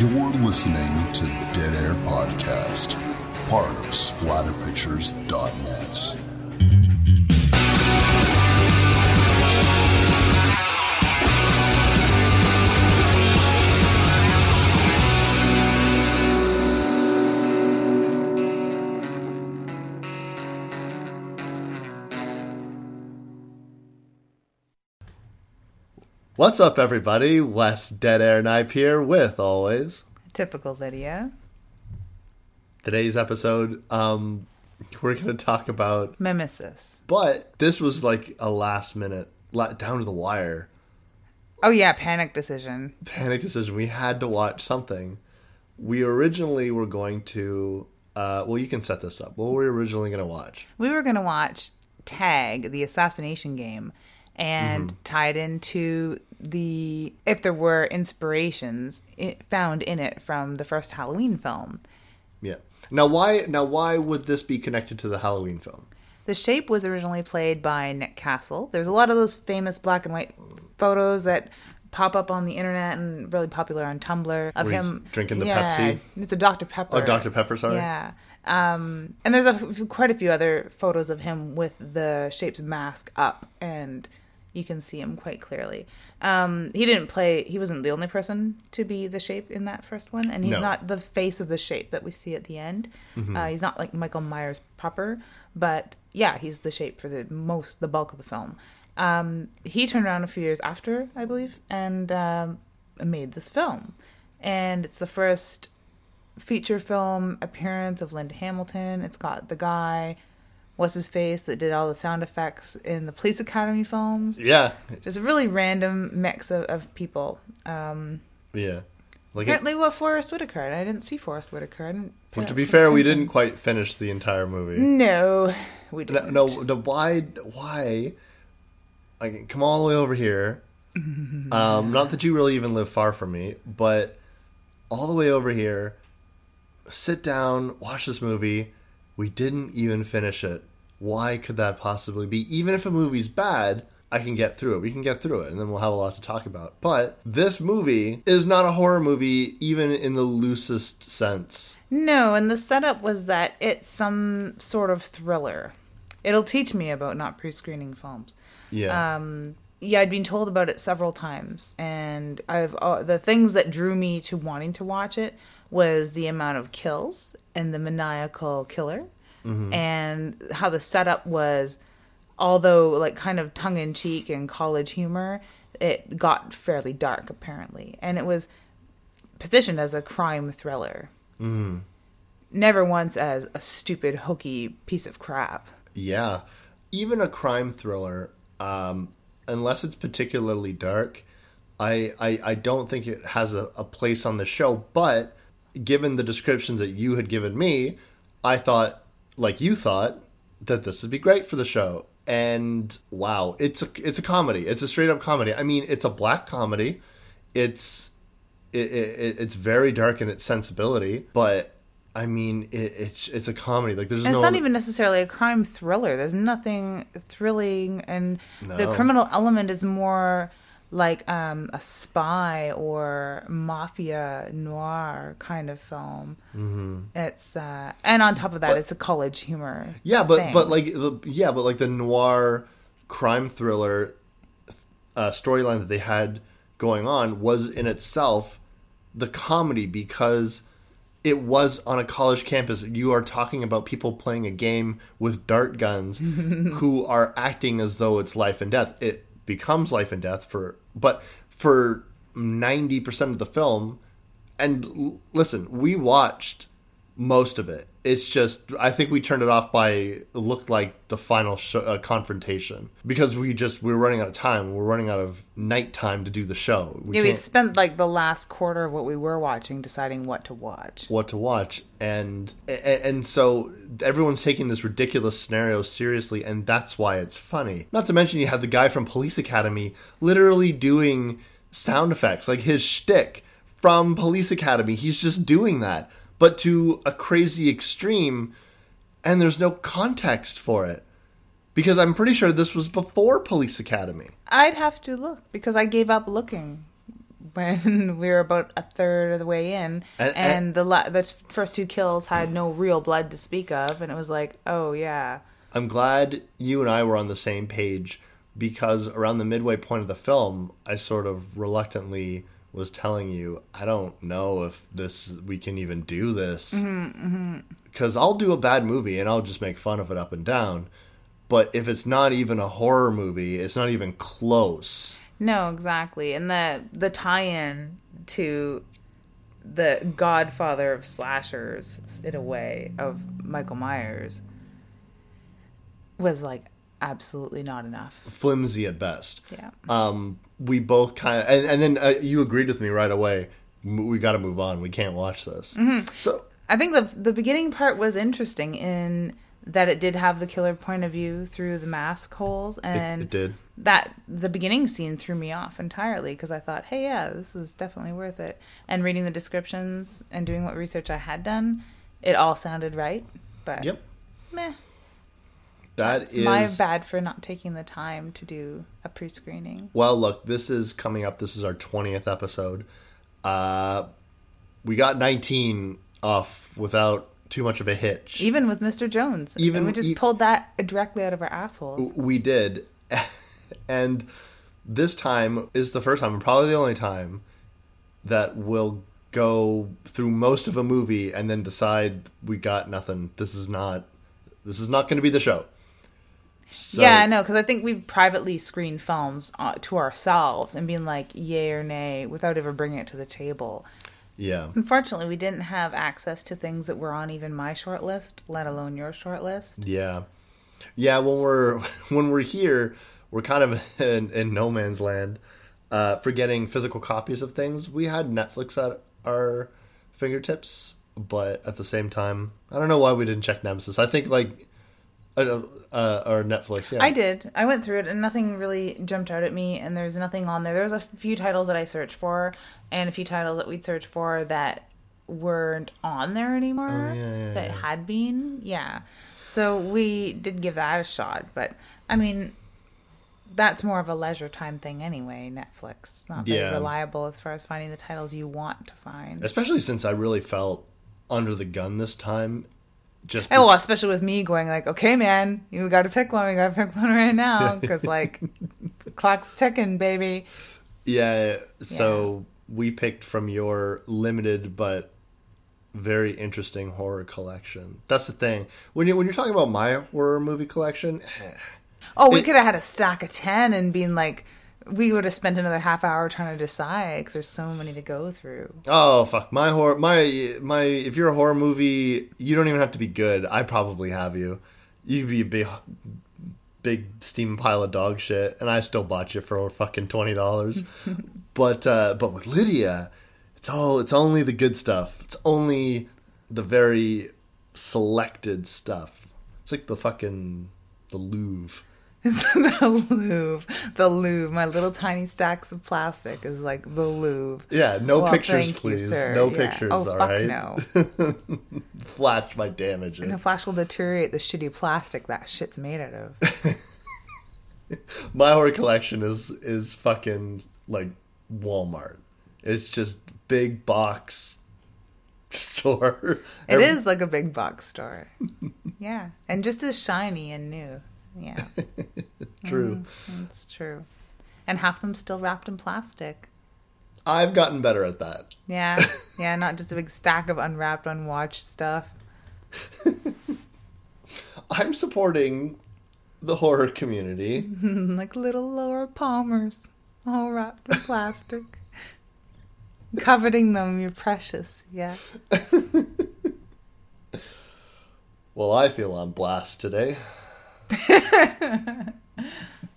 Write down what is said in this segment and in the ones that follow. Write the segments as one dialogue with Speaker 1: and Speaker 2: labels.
Speaker 1: You're listening to Dead Air Podcast, part of SplatterPictures.net.
Speaker 2: What's up, everybody? Wes Dead Air Knife here with always
Speaker 3: Typical Lydia.
Speaker 2: today's episode. Um, we're gonna talk about,
Speaker 3: Mimesis.
Speaker 2: but this was like a last minute, la- down to the wire
Speaker 3: Oh yeah, panic decision.
Speaker 2: panic decision. We had to watch something. We originally were going to. Uh, well, you can set this up. What were we originally gonna watch?
Speaker 3: We were gonna watch Tag, the assassination game, and tied into the if there were inspirations found in it from the first Halloween film.
Speaker 2: Yeah. Now, why? Now, why would this be connected to the Halloween film?
Speaker 3: The Shape was originally played by Nick Castle. There's a lot of those famous black and white photos that pop up on the internet and really popular on Tumblr of
Speaker 2: Where
Speaker 3: him
Speaker 2: drinking the
Speaker 3: yeah,
Speaker 2: Pepsi?
Speaker 3: It's a Dr Pepper.
Speaker 2: Oh, Dr. Pepper. Sorry.
Speaker 3: Yeah. Um, and there's a, quite a few other photos of him with the Shape's mask up, and you can see him quite clearly. Um, he didn't play, he wasn't the only person to be the Shape in that first one, and he's
Speaker 2: No.
Speaker 3: not the face of the Shape that we see at the end. Uh, he's not like Michael Myers proper, but yeah, he's the Shape for the most, the bulk of the film. Um, he turned around a few years after, I believe, and um, made this film. And it's the first feature film appearance of Linda Hamilton. It's got the guy, what's his face, that did all the sound effects in the Police Academy films.
Speaker 2: Yeah.
Speaker 3: Just a really random mix of, of people. Um,
Speaker 2: Yeah. Like it,
Speaker 3: apparently, what Forest Whitaker. And I didn't see Forest Whitaker. I didn't.
Speaker 2: well, to be fair, we didn't quite finish the entire movie.
Speaker 3: No, we didn't.
Speaker 2: no, no, why, why? Like, come all the way over here. Um, not that you really even live far from me, but all the way over here. Sit down, watch this movie. We didn't even finish it. Why could that possibly be? Even if a movie's bad, I can get through it. We can get through it, and then we'll have a lot to talk about. But this movie is not a horror movie, even in the loosest sense.
Speaker 3: No, and the setup was that it's some sort of thriller. It'll teach me about not pre-screening films.
Speaker 2: Yeah.
Speaker 3: um yeah i'd been told about it several times and i've uh, the things that drew me to wanting to watch it was the amount of kills and the maniacal killer and how the setup was although like kind of tongue-in-cheek and college humor it got fairly dark apparently. And it was positioned as a crime thriller. Never once as a stupid hokey piece of crap.
Speaker 2: Yeah, even a crime thriller, um, unless it's particularly dark, I, I I don't think it has a, a place on the show. But given the descriptions that you had given me, I thought, like you thought, that this would be great for the show. And wow, it's a it's a comedy. It's a straight up comedy. I mean, it's a black comedy. It's it, it, it's very dark in its sensibility, but I mean, it, it's it's a comedy. Like there's
Speaker 3: And
Speaker 2: no
Speaker 3: it's not even necessarily a crime thriller. There's nothing thrilling, and the criminal element is more like um, a spy or mafia noir kind of film. Mm-hmm. It's uh, and on top of that, it's a college humor.
Speaker 2: Yeah, but
Speaker 3: thing.
Speaker 2: but like the yeah, but like the noir crime thriller uh, storyline that they had going on was in itself the comedy because it was on a college campus. You are talking about people playing a game with dart guns who are acting as though it's life and death. It becomes life and death for but for 90% of the film and l- listen, we watched most of it. It's just I think we turned it off by looked like the final sh- uh, confrontation because we just we were running out of time. We're running out of night time to do the show. We
Speaker 3: yeah, we spent like the last quarter of what we were watching deciding what to watch.
Speaker 2: what to watch and and, and so everyone's taking this ridiculous scenario seriously and that's why it's funny. Not to mention you have the guy from Police Academy literally doing sound effects like his shtick from Police Academy. He's just doing that, but to a crazy extreme, and there's no context for it. Because I'm pretty sure this was before Police Academy.
Speaker 3: I'd have to look because I gave up looking when we were about a third of the way in,
Speaker 2: And-
Speaker 3: and,
Speaker 2: and-
Speaker 3: the la- the first two kills had no real blood to speak of, and it was like, oh yeah,
Speaker 2: I'm glad you and I were on the same page because around the midway point of the film, I sort of reluctantly was telling you, I don't know if this we can even do this because I'll do a bad movie and I'll just make fun of it up and down. But if it's not even a horror movie, it's not even close.
Speaker 3: no, exactly, and the the tie-in to the Godfather of slashers in a way of Michael Myers was like absolutely not enough.
Speaker 2: Flimsy at best.
Speaker 3: Yeah.
Speaker 2: um, we both kind of, and, and then uh, you agreed with me right away. We got to move on. We can't watch this.
Speaker 3: Mm-hmm.
Speaker 2: So
Speaker 3: I think the the beginning part was interesting in that it did have the killer point of view through the mask holes,
Speaker 2: it,
Speaker 3: and
Speaker 2: it did.
Speaker 3: that the beginning scene threw me off entirely because I thought, hey, yeah, this is definitely worth it. And reading the descriptions and doing what research I had done, it all sounded right. But
Speaker 2: Yep.
Speaker 3: meh,
Speaker 2: That
Speaker 3: it's
Speaker 2: is
Speaker 3: my bad for not taking the time to do a pre-screening.
Speaker 2: well. Look, this is coming up. This is our twentieth episode. Uh, we got nineteen off without too much of a hitch.
Speaker 3: Even with Mr. Jones,
Speaker 2: Even-
Speaker 3: and we just
Speaker 2: e-
Speaker 3: pulled that directly out of our assholes.
Speaker 2: We did, and this time is the first time, and probably the only time, that we'll go through most of a movie and then decide we got nothing. This is not. This is not going to be the show. So,
Speaker 3: yeah, no, because I think we've privately screened films uh, to ourselves and being like, yay or nay, without ever bringing it to the table.
Speaker 2: Yeah.
Speaker 3: Unfortunately, we didn't have access to things that were on even my short list, let alone your short list.
Speaker 2: Yeah. Yeah, when we're when we're here, we're kind of in, in no man's land. Uh, for getting physical copies of things, we had Netflix at our fingertips, but at the same time, I don't know why we didn't check Nemesis. I think like, uh, uh, or Netflix. Yeah,
Speaker 3: I did. I went through it and nothing really jumped out at me, and there's nothing on there. There was a few titles that I searched for, and a few titles that we'd searched for that weren't on there anymore
Speaker 2: Oh, yeah, yeah,
Speaker 3: that
Speaker 2: yeah.
Speaker 3: had been. Yeah. So we did give that a shot, but I mean, that's more of a leisure time thing anyway. Netflix It's not very
Speaker 2: Yeah.
Speaker 3: reliable as far as finding the titles you want to find.
Speaker 2: Especially since I really felt under the gun this time. Just
Speaker 3: well, especially with me going like, okay, man, you got to pick one. We got to pick one right now because like, the clock's ticking, baby.
Speaker 2: Yeah, so we picked from your limited but very interesting horror collection. That's the thing. When you when you're talking about my horror movie collection, eh.
Speaker 3: Oh, we could have had a stack of ten and been like, we would have spent another half hour trying to decide because there's so many to go through.
Speaker 2: oh fuck, my horror my my if you're a horror movie, you don't even have to be good. I probably have you. You'd be a big big steam pile of dog shit and I still bought you for fucking $20. but uh but with Lydia, it's all it's only the good stuff. It's only the very selected stuff. It's like the fucking the Louvre.
Speaker 3: the Louvre, the Louvre. My little tiny stacks of plastic is like the Louvre.
Speaker 2: Yeah, no
Speaker 3: Well,
Speaker 2: pictures,
Speaker 3: you,
Speaker 2: please.
Speaker 3: sir.
Speaker 2: no
Speaker 3: Yeah.
Speaker 2: pictures,
Speaker 3: Oh,
Speaker 2: all
Speaker 3: fuck
Speaker 2: right?
Speaker 3: no.
Speaker 2: Flash my damage.
Speaker 3: And the flash will deteriorate the shitty plastic that shit's made out of.
Speaker 2: My horror collection is is fucking like Walmart. It's just big box store.
Speaker 3: It is like a big box store. yeah, and just as shiny and new. Yeah,
Speaker 2: true.
Speaker 3: Mm, it's true. And half them still wrapped in plastic.
Speaker 2: I've gotten better at that.
Speaker 3: Yeah, yeah, not just a big stack of unwrapped, unwatched stuff.
Speaker 2: I'm supporting the horror community.
Speaker 3: like little Laura Palmers, all wrapped in plastic. Coveting them, you're precious. Yeah.
Speaker 2: Well, I feel on blast today.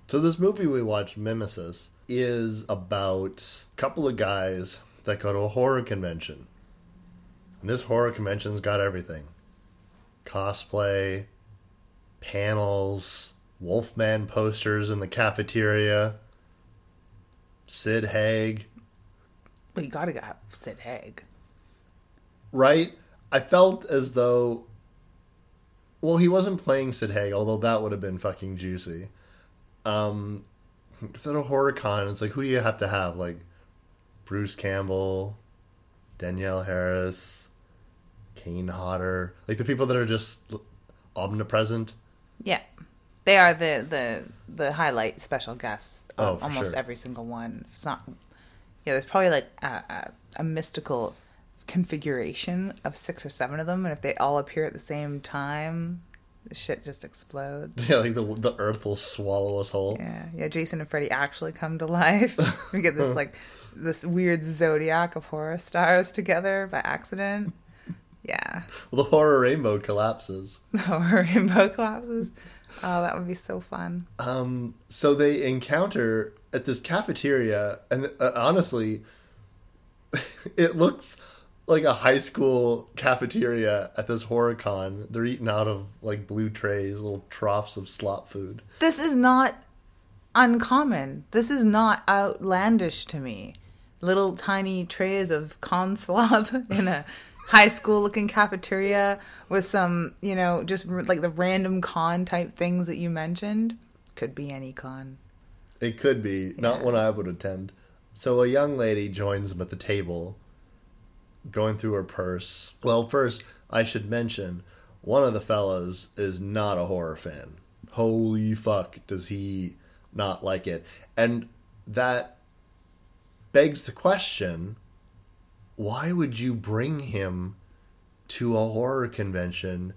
Speaker 2: so this movie we watched, Mimesis, is about a couple of guys that go to a horror convention. And this horror convention's got everything. Cosplay, panels, Wolfman posters in the cafeteria, Sid Haig,
Speaker 3: But you gotta have Sid Haig.
Speaker 2: right? I felt as though, well, he wasn't playing Sid Haig, although that would have been fucking juicy. Um, it's at a horror con. It's like, who do you have to have? Like Bruce Campbell, Danielle Harris, Kane Hodder, like the people that are just omnipresent.
Speaker 3: Yeah, they are the the the highlight special guests.
Speaker 2: Oh,
Speaker 3: almost
Speaker 2: sure.
Speaker 3: every single one. If it's not, yeah. There's probably like a, a, a mystical configuration of six or seven of them, and if they all appear at the same time, the shit just explodes.
Speaker 2: Yeah, like the the Earth will swallow us whole.
Speaker 3: Yeah, yeah. Jason and Freddy actually come to life. we get this like this weird zodiac of horror stars together by accident. Yeah,
Speaker 2: The horror rainbow collapses.
Speaker 3: the horror rainbow collapses. Oh, that would be so fun.
Speaker 2: Um, so they encounter at this cafeteria, and uh, honestly, it looks like a high school cafeteria at this horror con. They're eating out of like blue trays, little troughs of slop food.
Speaker 3: This is not uncommon. This is not outlandish to me. Little tiny trays of con slop in a high school looking cafeteria with some, you know, just r- like the random con type things that you mentioned. Could be any con.
Speaker 2: It could be not one I would attend. So a young lady joins them at the table, going through her purse. Well, first I should mention one of the fellas is not a horror fan. Holy fuck, does he not like it? And that begs the question: Why would you bring him to a horror convention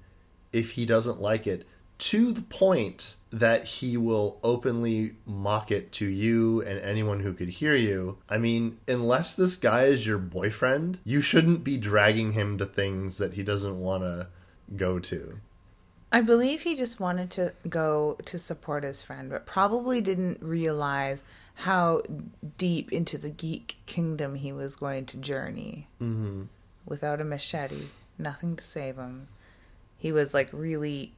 Speaker 2: if he doesn't like it? To the point that he will openly mock it to you and anyone who could hear you. I mean, unless this guy is your boyfriend, you shouldn't be dragging him to things that he doesn't want to go to.
Speaker 3: I believe he just wanted to go to support his friend, but probably didn't realize how deep into the geek kingdom he was going to journey. Mm-hmm. Without a machete, nothing to save him. He was like really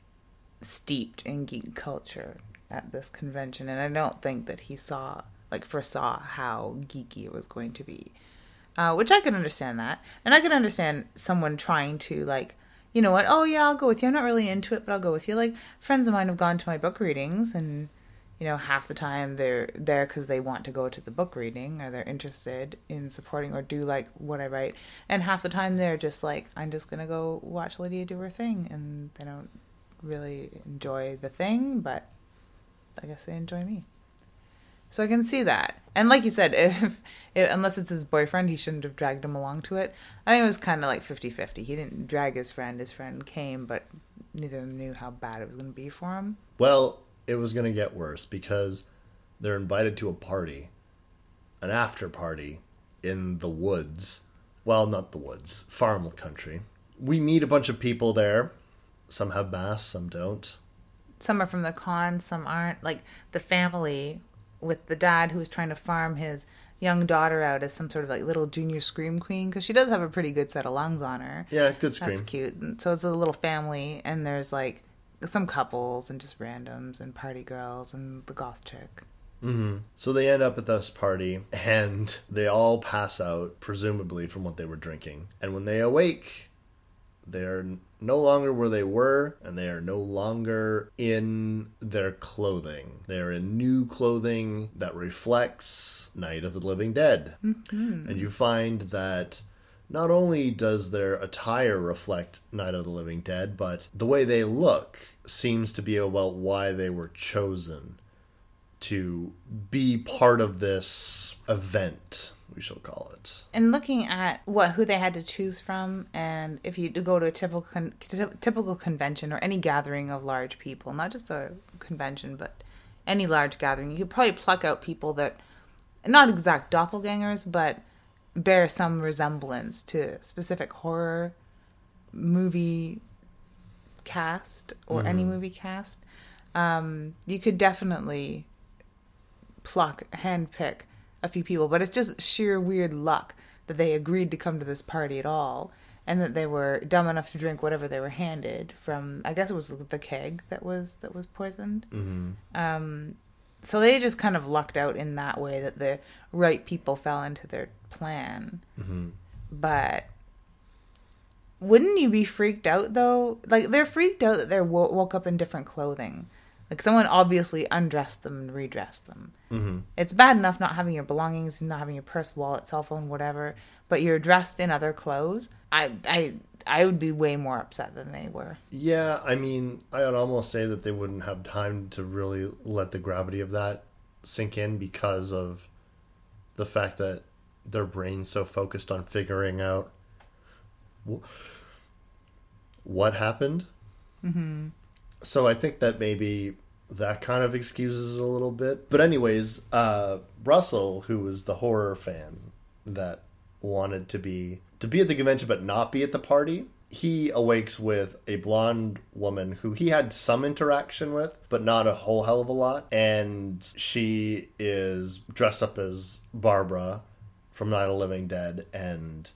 Speaker 3: steeped in geek culture at this convention, and I don't think that he saw, like, foresaw how geeky it was going to be. Uh, which I can understand that, and I can understand someone trying to like, you know what? Oh yeah, I'll go with you. I'm not really into it, but I'll go with you. Like friends of mine have gone to my book readings, and you know, half the time they're there because they want to go to the book reading or they're interested in supporting or do like what I write, and half the time they're just like, I'm just gonna go watch Lydia do her thing, and they don't really enjoy the thing, but I guess they enjoy me. So I can see that. And like you said, if, if unless it's his boyfriend, he shouldn't have dragged him along to it. I think it was kind of like 50-50. He didn't drag his friend. His friend came, but neither of them knew how bad it was going to be for him.
Speaker 2: Well, it was going to get worse because they're invited to a party, an after party in the woods. Well, not the woods, farm country. We meet a bunch of people there. Some have masks, some don't.
Speaker 3: Some are from the con, some aren't. Like the family with the dad who was trying to farm his young daughter out as some sort of like little junior scream queen because she does have a pretty good set of lungs on her.
Speaker 2: Yeah, good scream.
Speaker 3: That's cute. And so it's a little family, and there's like some couples and just randoms and party girls and the goth chick. Mm-hmm.
Speaker 2: So they end up at this party and they all pass out, presumably from what they were drinking. And when they awake, they're no longer where they were and they are no longer in their clothing. They're in new clothing that reflects Night of the Living Dead. Mm-hmm. And you find that not only does their attire reflect Night of the Living Dead, but the way they look seems to be about why they were chosen to be part of this event, we shall call it.
Speaker 3: And looking at what who they had to choose from, and if you go to a typical con- typical convention or any gathering of large people, not just a convention, but any large gathering, you could probably pluck out people that, not exact doppelgangers, but bear some resemblance to specific horror movie cast or any movie cast. Um, you could definitely pluck, handpick a few people, but it's just sheer weird luck that they agreed to come to this party at all, and that they were dumb enough to drink whatever they were handed from. I guess it was the keg that was that was poisoned. Mm-hmm. Um, so they just kind of lucked out in that way that the right people fell into their plan.
Speaker 2: Mm-hmm.
Speaker 3: But wouldn't you be freaked out though? Like they're freaked out that they wo- woke up in different clothing. Like someone obviously undressed them and redressed them. Mm-hmm. It's bad enough not having your belongings, not having your purse, wallet, cell phone, whatever, but you're dressed in other clothes. I I I would be way more upset than they were.
Speaker 2: Yeah, I mean, I would almost say that they wouldn't have time to really let the gravity of that sink in because of the fact that their brain's so focused on figuring out wh- what happened. Mm-hmm. So I think that maybe that kind of excuses a little bit. But anyways, uh, Russell, who was the horror fan that wanted to be to be at the convention but not be at the party, he awakes with a blonde woman who he had some interaction with, but not a whole hell of a lot. And she is dressed up as Barbara from Night of Living Dead, and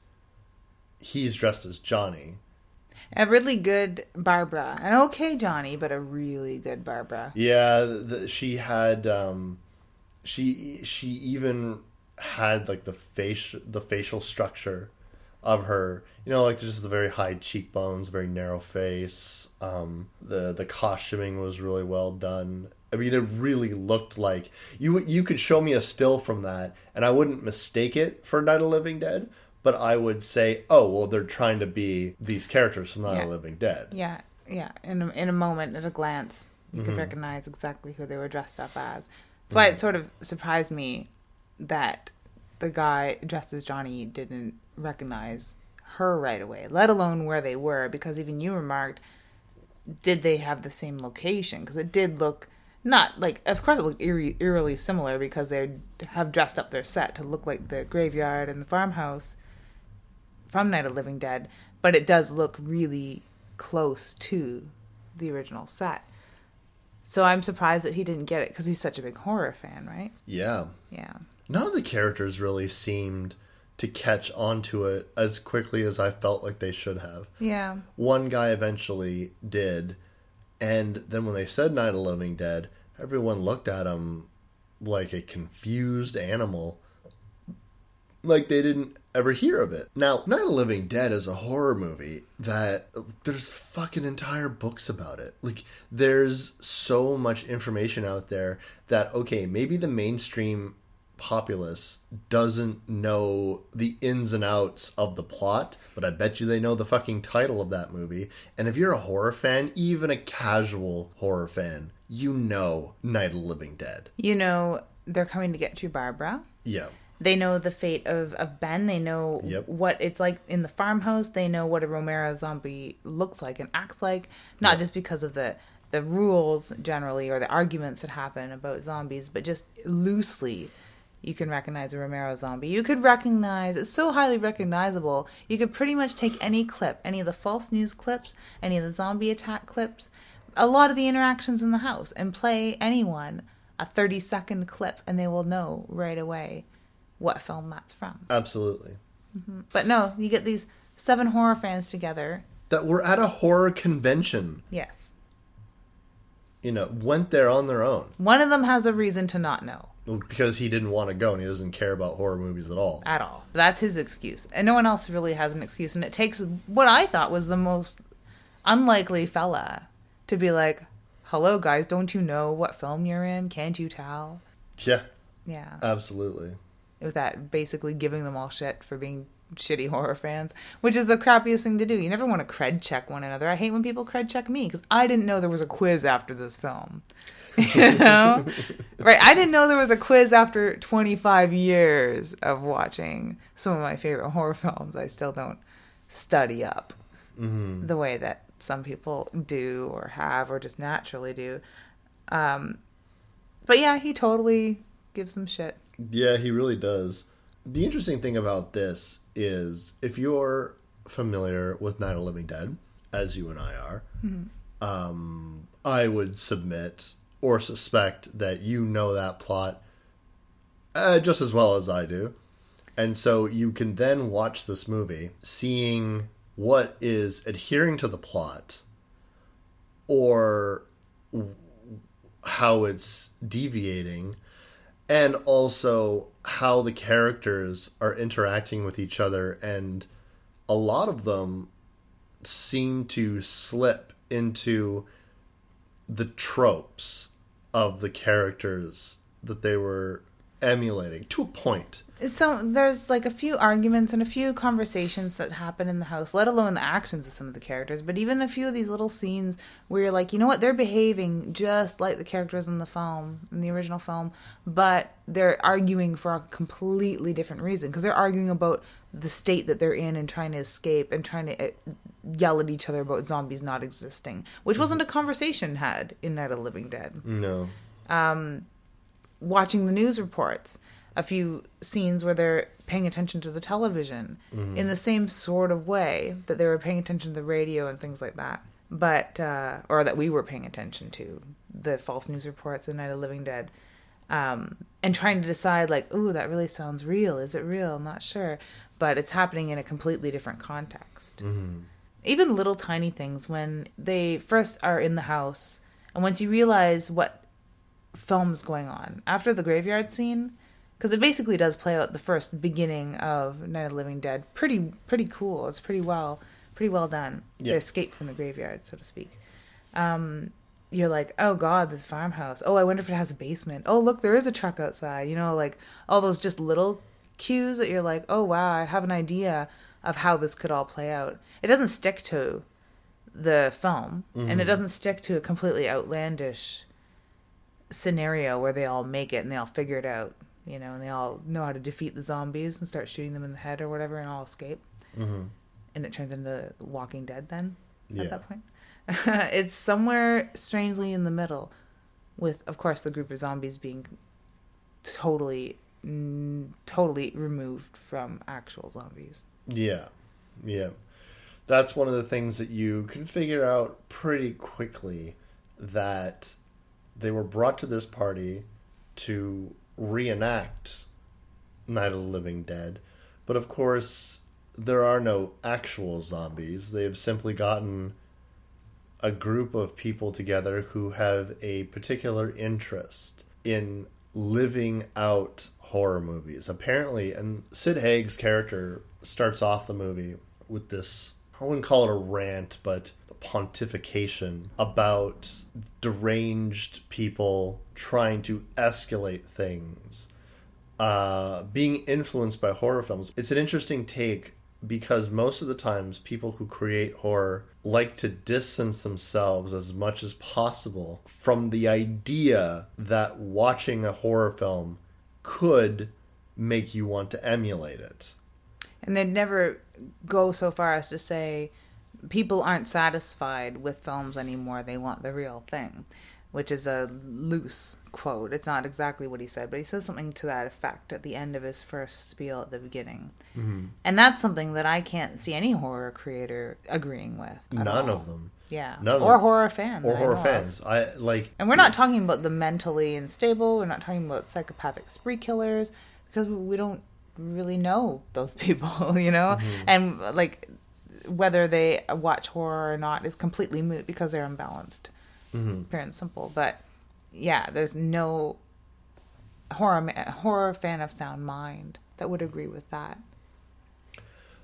Speaker 2: he's dressed as Johnny.
Speaker 3: A really good Barbara, an okay Johnny, but a really good Barbara.
Speaker 2: Yeah, the, she had um, she she even had like the face the facial structure of her you know like just the very high cheekbones very narrow face um the the costuming was really well done i mean it really looked like you you could show me a still from that and i wouldn't mistake it for night of living dead but i would say oh well they're trying to be these characters from night
Speaker 3: Yeah.
Speaker 2: of the living dead
Speaker 3: Yeah, yeah. In a, in a moment, at a glance, you could mm-hmm. recognize exactly who they were dressed up as. That's why it mm-hmm. sort of surprised me that the guy dressed as Johnny didn't recognize her right away, let alone where they were. Because even you remarked, did they have the same location? Because it did look not like, of course, it looked eerie, eerily similar because they have dressed up their set to look like the graveyard and the farmhouse from Night of Living Dead, but it does look really close to the original set. So I'm surprised that he didn't get it because he's such a big horror fan, right?
Speaker 2: yeah
Speaker 3: Yeah.
Speaker 2: none of the characters really seemed to catch onto it as quickly as I felt like they should have.
Speaker 3: Yeah.
Speaker 2: One guy eventually did, and then when they said Night of Living Dead, everyone looked at him like a confused animal. Like they didn't ever hear of it. Now, Night of the Living Dead is a horror movie that there's fucking entire books about it. Like there's so much information out there that okay, maybe the mainstream populace doesn't know the ins and outs of the plot, but I bet you they know the fucking title of that movie. And if you're a horror fan, even a casual horror fan, you know Night of the Living Dead.
Speaker 3: You know, they're coming to get you, Barbara.
Speaker 2: Yeah.
Speaker 3: They know the fate of, of Ben. They know
Speaker 2: Yep.
Speaker 3: what it's like in the farmhouse. They know what a Romero zombie looks like and acts like, not just because of the the rules generally or the arguments that happen about zombies, but just loosely you can recognize a Romero zombie. You could recognize it's so highly recognizable. You could pretty much take any clip, any of the false news clips, any of the zombie attack clips, a lot of the interactions in the house, and play anyone a 30 second clip, and they will know right away what film that's from.
Speaker 2: Absolutely. Mm-hmm.
Speaker 3: But no, you get these seven horror fans together.
Speaker 2: That we're at a horror convention,
Speaker 3: Yes.
Speaker 2: you know, went there on their own
Speaker 3: One of them has a reason to not know
Speaker 2: because he didn't want to go and he doesn't care about horror movies at all.
Speaker 3: at all. That's his excuse. And no one else really has an excuse. And it takes what I thought was the most unlikely fella to be like, hello, guys, don't you know what film you're in? Can't you tell?
Speaker 2: Yeah,
Speaker 3: Yeah.
Speaker 2: absolutely.
Speaker 3: With that basically giving them all shit for being shitty horror fans, which is the crappiest thing to do. You never want to cred check one another. I hate when people cred check me because I didn't know there was a quiz after this film. you know? right. I didn't know there was a quiz after 25 years of watching some of my favorite horror films. I still don't study up the way that some people do or have or just naturally do. Um, but yeah, he totally gives them shit.
Speaker 2: Yeah, he really does. The interesting thing about this is if you're familiar with Night of the Living Dead, as you and I are, um, I would submit or suspect that you know that plot uh, just as well as I do. And so you can then watch this movie seeing what is adhering to the plot or how it's deviating and also how the characters are interacting with each other and a lot of them seem to slip into the tropes of the characters that they were emulating to a point.
Speaker 3: So there's like a few arguments and a few conversations that happen in the house, let alone the actions of some of the characters. But even a few of these little scenes where you're like, you know what, they're behaving just like the characters in the film, in the original film, but they're arguing for a completely different reason because they're arguing about the state that they're in and trying to escape and trying to uh, yell at each other about zombies not existing, which wasn't a conversation had in Night of the Living Dead
Speaker 2: No.
Speaker 3: um watching the news reports, a few scenes where they're paying attention to the television in the same sort of way that they were paying attention to the radio and things like that. But, uh, or that we were paying attention to the false news reports in Night of Living Dead. Um, and trying to decide, like, ooh, that really sounds real. Is it real? I'm Not sure. But it's happening in a completely different context. Even little tiny things when they first are in the house, and once you realize what film's going on after the graveyard scene because it basically does play out the first beginning of Night of the Living Dead. Pretty pretty cool. It's pretty well pretty well done.
Speaker 2: Yeah.
Speaker 3: The escape from the graveyard, so to speak. Um, you're like, oh god, this farmhouse. Oh, I wonder if it has a basement. Oh, look, there is a truck outside. You know, like all those just little cues that you're like, oh wow, I have an idea of how this could all play out. It doesn't stick to the film, and it doesn't stick to a completely outlandish scenario where they all make it and they all figure it out, you know, and they all know how to defeat the zombies and start shooting them in the head or whatever and all escape.
Speaker 2: Mm-hmm.
Speaker 3: And it turns into Walking Dead then
Speaker 2: Yeah.
Speaker 3: at that point. it's somewhere strangely in the middle, with, of course, the group of zombies being totally, totally removed from actual zombies.
Speaker 2: Yeah, yeah. That's one of the things that you can figure out pretty quickly that they were brought to this party to reenact Night of the Living Dead. But of course, there are no actual zombies. They have simply gotten a group of people together who have a particular interest in living out horror movies. Apparently, and Sid Haig's character starts off the movie with this I wouldn't call it a rant, but pontification about deranged people trying to escalate things, uh, being influenced by horror films. It's an interesting take because most of the times people who create horror like to distance themselves as much as possible from the idea that watching a horror film could make you want to emulate it.
Speaker 3: And they'd never go so far as to say people aren't satisfied with films anymore. They want the real thing, which is a loose quote. It's not exactly what he said, but he says something to that effect at the end of his first spiel at the beginning. Mm-hmm. And that's something that I can't see any horror creator agreeing with.
Speaker 2: None
Speaker 3: all.
Speaker 2: of them.
Speaker 3: Yeah.
Speaker 2: None
Speaker 3: or horror fans.
Speaker 2: Or horror
Speaker 3: know of.
Speaker 2: fans. I like
Speaker 3: And we're not talking about the mentally unstable. We're not talking about psychopathic spree killers because we don't really know those people, you know? Mm-hmm. And like whether they watch horror or not is completely moot because they're unbalanced. Mm-hmm. Pure and simple. But yeah, there's no horror horror fan of sound mind that would agree with that.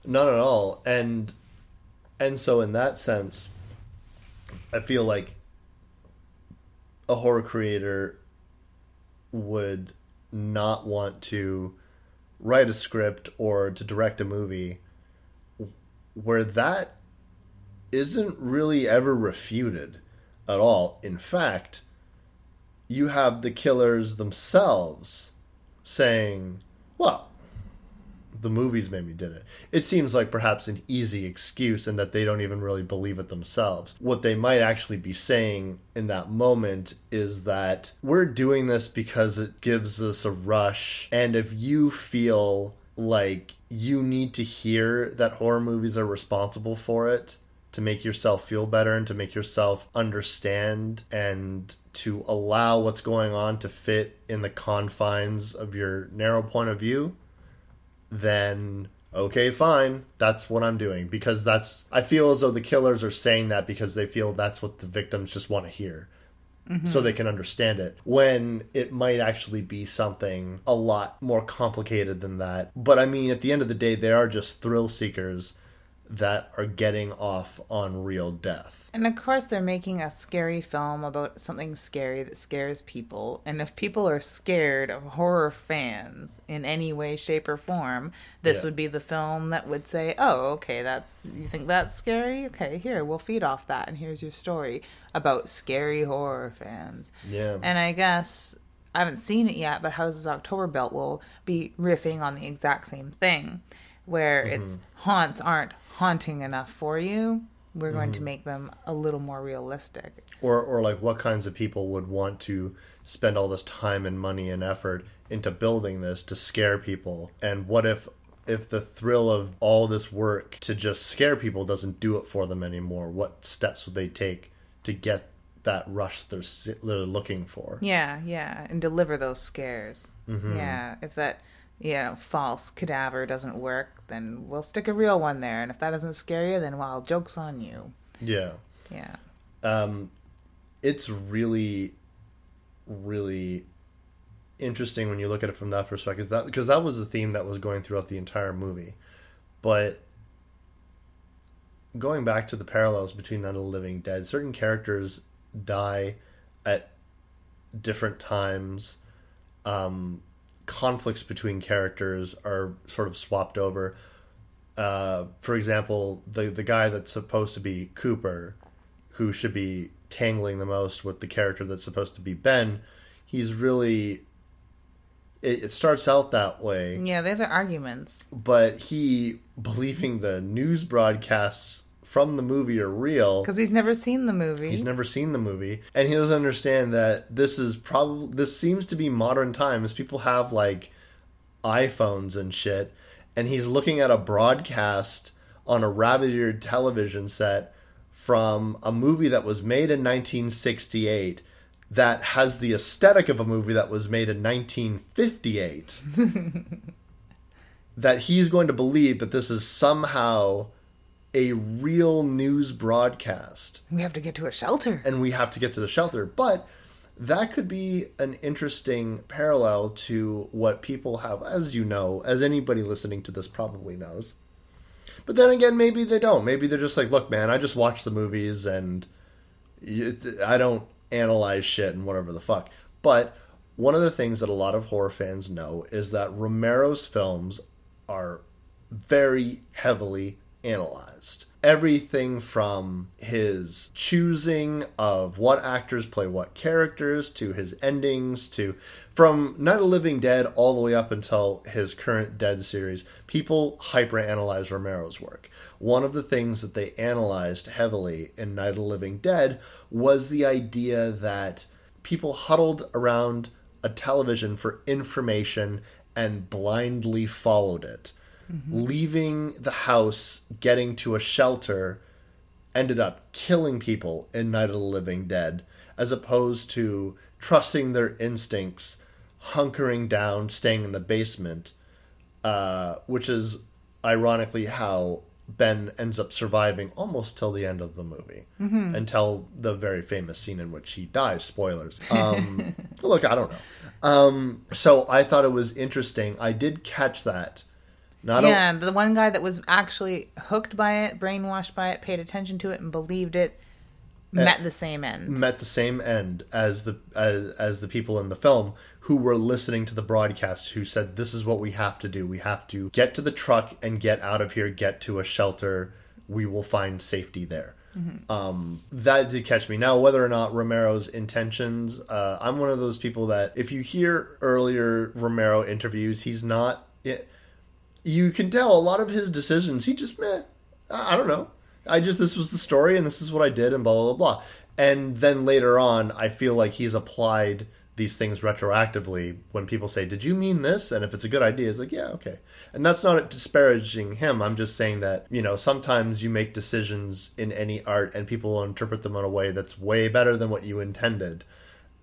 Speaker 2: None at all. And and so in that sense, I feel like a horror creator would not want to write a script or to direct a movie where that isn't really ever refuted at all. In fact, you have the killers themselves saying, well, the movies made me did it. It seems like perhaps an easy excuse and that they don't even really believe it themselves. What they might actually be saying in that moment is that we're doing this because it gives us a rush. And if you feel like you need to hear that horror movies are responsible for it to make yourself feel better and to make yourself understand and to allow what's going on to fit in the confines of your narrow point of view, then okay, fine. That's what I'm doing because that's I feel as though the killers are saying that because they feel that's what the victims just want to hear. Mm-hmm. So they can understand it when it might actually be something a lot more complicated than that. But I mean, at the end of the day, they are just thrill seekers that are getting off on real death.
Speaker 3: And of course, they're making a scary film about something scary that scares people. And if people are scared of horror fans in any way, shape, or form, this
Speaker 2: Yeah.
Speaker 3: would be the film that would say, "Oh, okay, that's you think that's scary? Okay, here we'll feed off that, and here's your story about scary horror fans."
Speaker 2: Yeah.
Speaker 3: And I guess I haven't seen it yet, but Houses October Built will be riffing on the exact same thing, where mm-hmm. it's haunts aren't haunting enough for you. We're going to mm-hmm. make them a little more realistic.
Speaker 2: or or like what kinds of people would want to spend all this time and money and effort into building this to scare people and what if if the thrill of all this work to just scare people doesn't do it for them anymore what steps would they take to get that rush they're they're looking for
Speaker 3: Yeah, yeah, and deliver those scares. Mm-hmm. Yeah, if that you know false cadaver doesn't work, then we'll stick a real one there, and if that doesn't scare you, then well, jokes on you.
Speaker 2: yeah
Speaker 3: Yeah.
Speaker 2: um, it's really, really interesting when you look at it from that perspective. That because that was the theme that was going throughout the entire movie, but going back to the parallels between Night of the Living Dead, certain characters die at different times. Um, conflicts between characters are sort of swapped over. Uh, for example, the the guy that's supposed to be Cooper, who should be tangling the most with the character that's supposed to be Ben, he's really. It, it starts out that way,
Speaker 3: Yeah, they have their arguments.
Speaker 2: but he believing the news broadcasts from the movie are real.
Speaker 3: Because he's never seen the movie.
Speaker 2: He's never seen the movie, and he doesn't understand that this is probably this seems to be modern times. People have like iPhones and shit, and he's looking at a broadcast on a rabbit-eared television set from a movie that was made in 1968 that has the aesthetic of a movie that was made in 1958 that he's going to believe that this is somehow a real news broadcast
Speaker 3: we have to get to a shelter.
Speaker 2: and we have to get to the shelter. But that could be an interesting parallel to what people have, as you know, as anybody listening to this probably knows. But then again, maybe they don't. Maybe they're just like, look, man, I just watch the movies and I don't analyze shit and whatever the fuck. But one of the things that a lot of horror fans know is that Romero's films are very heavily analyzed. Everything from his choosing of what actors play what characters to his endings to from Night of the Living Dead all the way up until his current Dead series, people hyperanalyze Romero's work. One of the things that they analyzed heavily in Night of the Living Dead was the idea that people huddled around a television for information and blindly followed it. Leaving the house, getting to a shelter, ended up killing people in Night of the Living Dead, as opposed to trusting their instincts, hunkering down, staying in the basement, uh, which is ironically how Ben ends up surviving almost till the end of the movie, until the very famous scene in which he dies. Spoilers. Um, look, I don't know. Um, so I thought it was interesting. I did catch that. Not a-
Speaker 3: yeah, the one guy that was actually hooked by it, brainwashed by it, paid attention to it, and believed it, met the same end.
Speaker 2: met the same end as the as, as the people in the film who were listening to the broadcast who said this is what we have to do. We have to get to the truck and get out of here get to a shelter. We will find safety there. Um, that did catch me. Now whether or not romero's intentions uh, i'm one of those people that if you hear earlier romero interviews he's not it, you can tell a lot of his decisions he just meh, i don't know. I just this was the story and this is what i did and blah blah blah blah. And then later on i feel like he's applied these things retroactively when people say did you mean this? And if it's a good idea it's like yeah okay. And that's not disparaging him. I'm just saying that you know sometimes you make decisions in any art and people will interpret them in a way that's way better than what you intended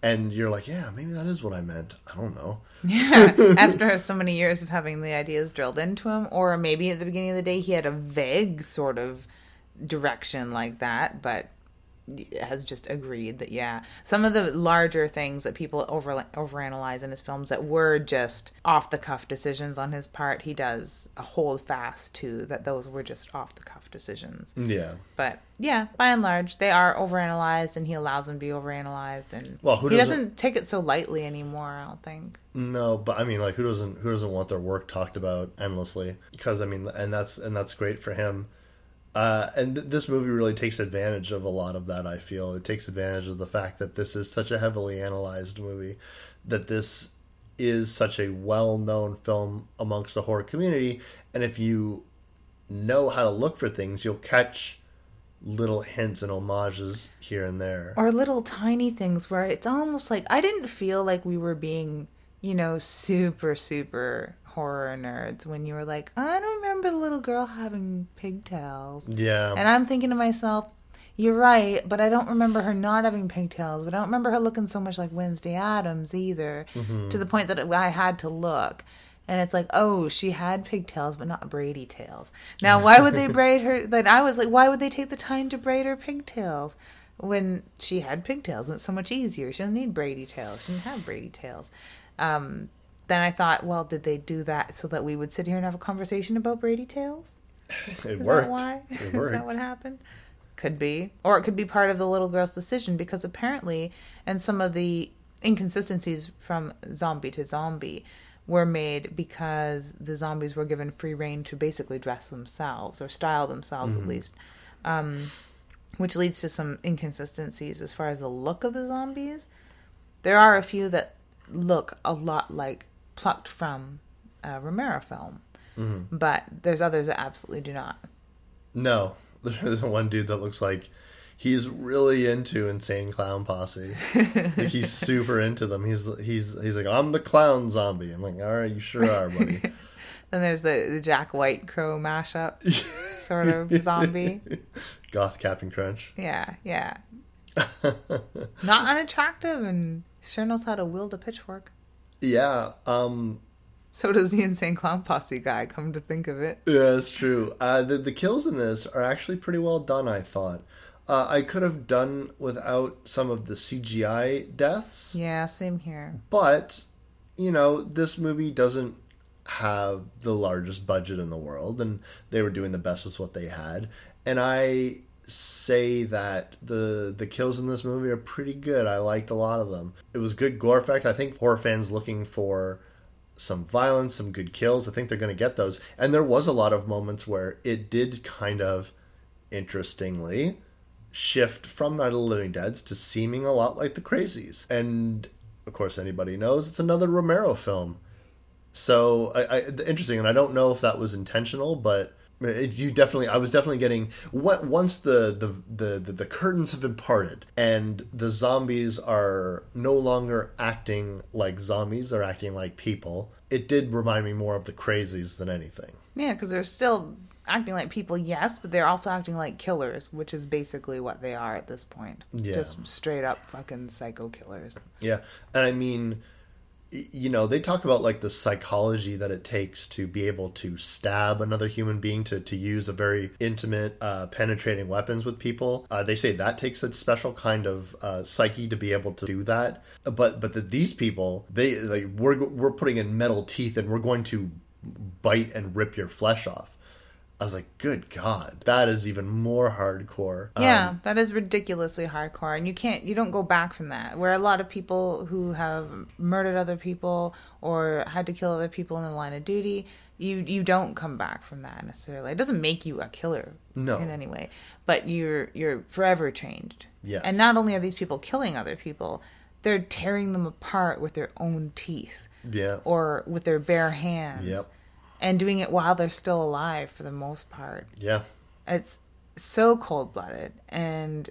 Speaker 2: and you're like yeah maybe that is what i meant. I don't know.
Speaker 3: Yeah, after so many years of having the ideas drilled into him, or maybe at the beginning of the day he had a vague sort of direction like that, but has just agreed that yeah, some of the larger things that people over overanalyze in his films that were just off the cuff decisions on his part, he does hold fast to that those were just off the cuff decisions.
Speaker 2: Yeah.
Speaker 3: But yeah, by and large, they are overanalyzed, and he allows them to be overanalyzed, and
Speaker 2: Well, who
Speaker 3: he
Speaker 2: doesn't-
Speaker 3: doesn't take it so lightly anymore. I don't think.
Speaker 2: No, but I mean, like, who doesn't who doesn't want their work talked about endlessly? Because I mean, and that's and that's great for him. Uh, and th- this movie really takes advantage of a lot of that. I feel it takes advantage of the fact that this is such a heavily analyzed movie, that this is such a well-known film amongst the horror community, and if you know how to look for things, you'll catch little hints and homages here and there.
Speaker 3: or little tiny things where it's almost like I didn't feel like we were being, you know, super super horror nerds when you were like, I don't remember the little girl having pigtails.
Speaker 2: Yeah,
Speaker 3: And I'm thinking to myself, you're right, but I don't remember her not having pigtails, but I don't remember her looking so much like Wednesday Addams either, to the point that I had to look. And it's like, oh, she had pigtails, but not Brady tails. Now, why would they braid her? Then I was like, why would they take the time to braid her pigtails when she had pigtails? And it's so much easier. She doesn't need Brady tails. She didn't have Brady tails. Um, then I thought, well, did they do that so that we would sit here and have a conversation about Brady Tales?
Speaker 2: it
Speaker 3: Is
Speaker 2: worked.
Speaker 3: that why?
Speaker 2: It worked.
Speaker 3: that what happened? Could be. Or it could be part of the little girl's decision because apparently, and some of the inconsistencies from zombie to zombie were made because the zombies were given free reign to basically dress themselves or style themselves at least. Um, which leads to some inconsistencies as far as the look of the zombies. There are a few that look a lot like plucked from a Romero film, mm-hmm. but there's others that absolutely do not.
Speaker 2: No, there's one dude that looks like he's really into Insane Clown Posse. like he's super into them. He's he's he's like, I'm the clown zombie. I'm like, all right, you sure are, buddy.
Speaker 3: Then there's the, the Jack White Crow mashup sort of zombie.
Speaker 2: Goth Captain Crunch.
Speaker 3: Yeah, yeah. Not unattractive and sure knows how to wield a pitchfork.
Speaker 2: Yeah, um,
Speaker 3: So does the Insane Clown Posse guy, come to think of it.
Speaker 2: yeah, it's true. Uh, the the kills in this are actually pretty well done. I thought. Uh, I could have done without some of the CGI deaths.
Speaker 3: Yeah, same here.
Speaker 2: But, you know, this movie doesn't have the largest budget in the world, and they were doing the best with what they had. And I say that the the kills in this movie are pretty good. I liked a lot of them. It was good gore effect. I think horror fans looking for some violence, some good kills. I think they're going to get those. And there was a lot of moments where it did kind of interestingly shift from Night of the Living Dead's to seeming a lot like the Crazies. And of course, anybody knows it's another Romero film. So I, I interesting, and I don't know if that was intentional, but it, you definitely, I was definitely getting what once the, the the the the curtains have been parted and the zombies are no longer acting like zombies; they're acting like people. It did remind me more of the Crazies than anything.
Speaker 3: Yeah, because they're still acting like people, yes, but they're also acting like killers, which is basically what they are at this point.
Speaker 2: Yeah.
Speaker 3: Just straight up fucking psycho killers.
Speaker 2: Yeah, and I mean, you know, they talk about like the psychology that it takes to be able to stab another human being to to use a very intimate, uh, penetrating weapons with people. Uh, they say that takes a special kind of uh, psyche to be able to do that. But but that these people, they like we're we're putting in metal teeth and we're going to bite and rip your flesh off. I was like, good God, that is even more hardcore.
Speaker 3: Yeah,
Speaker 2: Um,
Speaker 3: that is ridiculously hardcore, and you can't, you don't go back from that. Where a lot of people who have murdered other people or had to kill other people in the line of duty, you you don't come back from that necessarily. It doesn't make you a killer
Speaker 2: No.
Speaker 3: in any way, but you're you're forever changed.
Speaker 2: Yes.
Speaker 3: And not only are these people killing other people, they're tearing them apart with their own teeth
Speaker 2: yeah.
Speaker 3: or with their bare hands.
Speaker 2: Yep.
Speaker 3: And doing it while they're still alive for the most part
Speaker 2: Yeah.
Speaker 3: it's so cold blooded and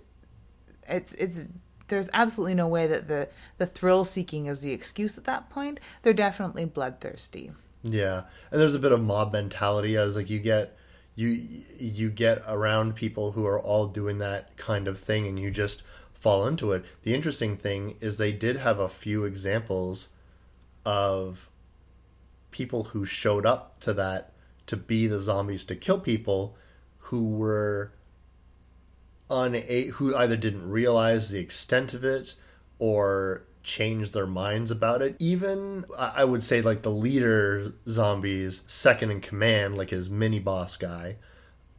Speaker 3: it's it's there's absolutely no way that the the thrill seeking is the excuse at that point they're definitely bloodthirsty
Speaker 2: Yeah, and there's a bit of mob mentality as like you get you you get around people who are all doing that kind of thing and you just fall into it. The interesting thing is they did have a few examples of people who showed up to that to be the zombies to kill people who were una- who either didn't realize the extent of it or changed their minds about it. Even I I would say like the leader zombies, second in command, like his mini boss guy.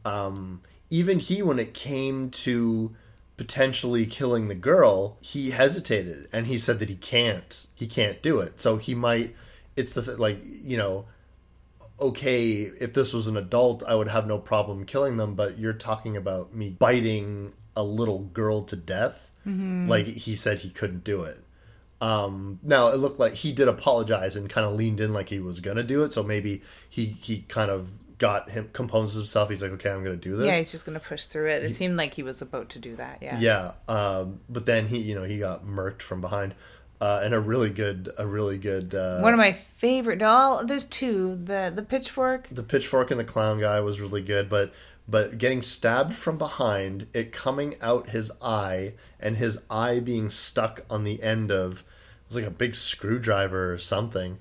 Speaker 2: Um, even he, when it came to potentially killing the girl, he hesitated and he said that he can't. He can't do it. So he might. It's the like you know okay, if this was an adult, I would have no problem killing them, but you're talking about me biting a little girl to death. Like he said he couldn't do it. Um, now it looked like he did apologize and kind of leaned in like he was gonna do it. So maybe he he kind of got him composes himself. He's like, okay, I'm gonna do this.
Speaker 3: Yeah, he's just gonna push through it. It seemed like he was about to do that. Yeah.
Speaker 2: Yeah, um, but then he, you know, he got murked from behind, uh, and a really good, a really good. Uh,
Speaker 3: One of my favorite. All there's two. The the pitchfork.
Speaker 2: the pitchfork and the clown guy was really good, but but getting stabbed from behind, it coming out his eye, and his eye being stuck on the end of it was like a big screwdriver or something.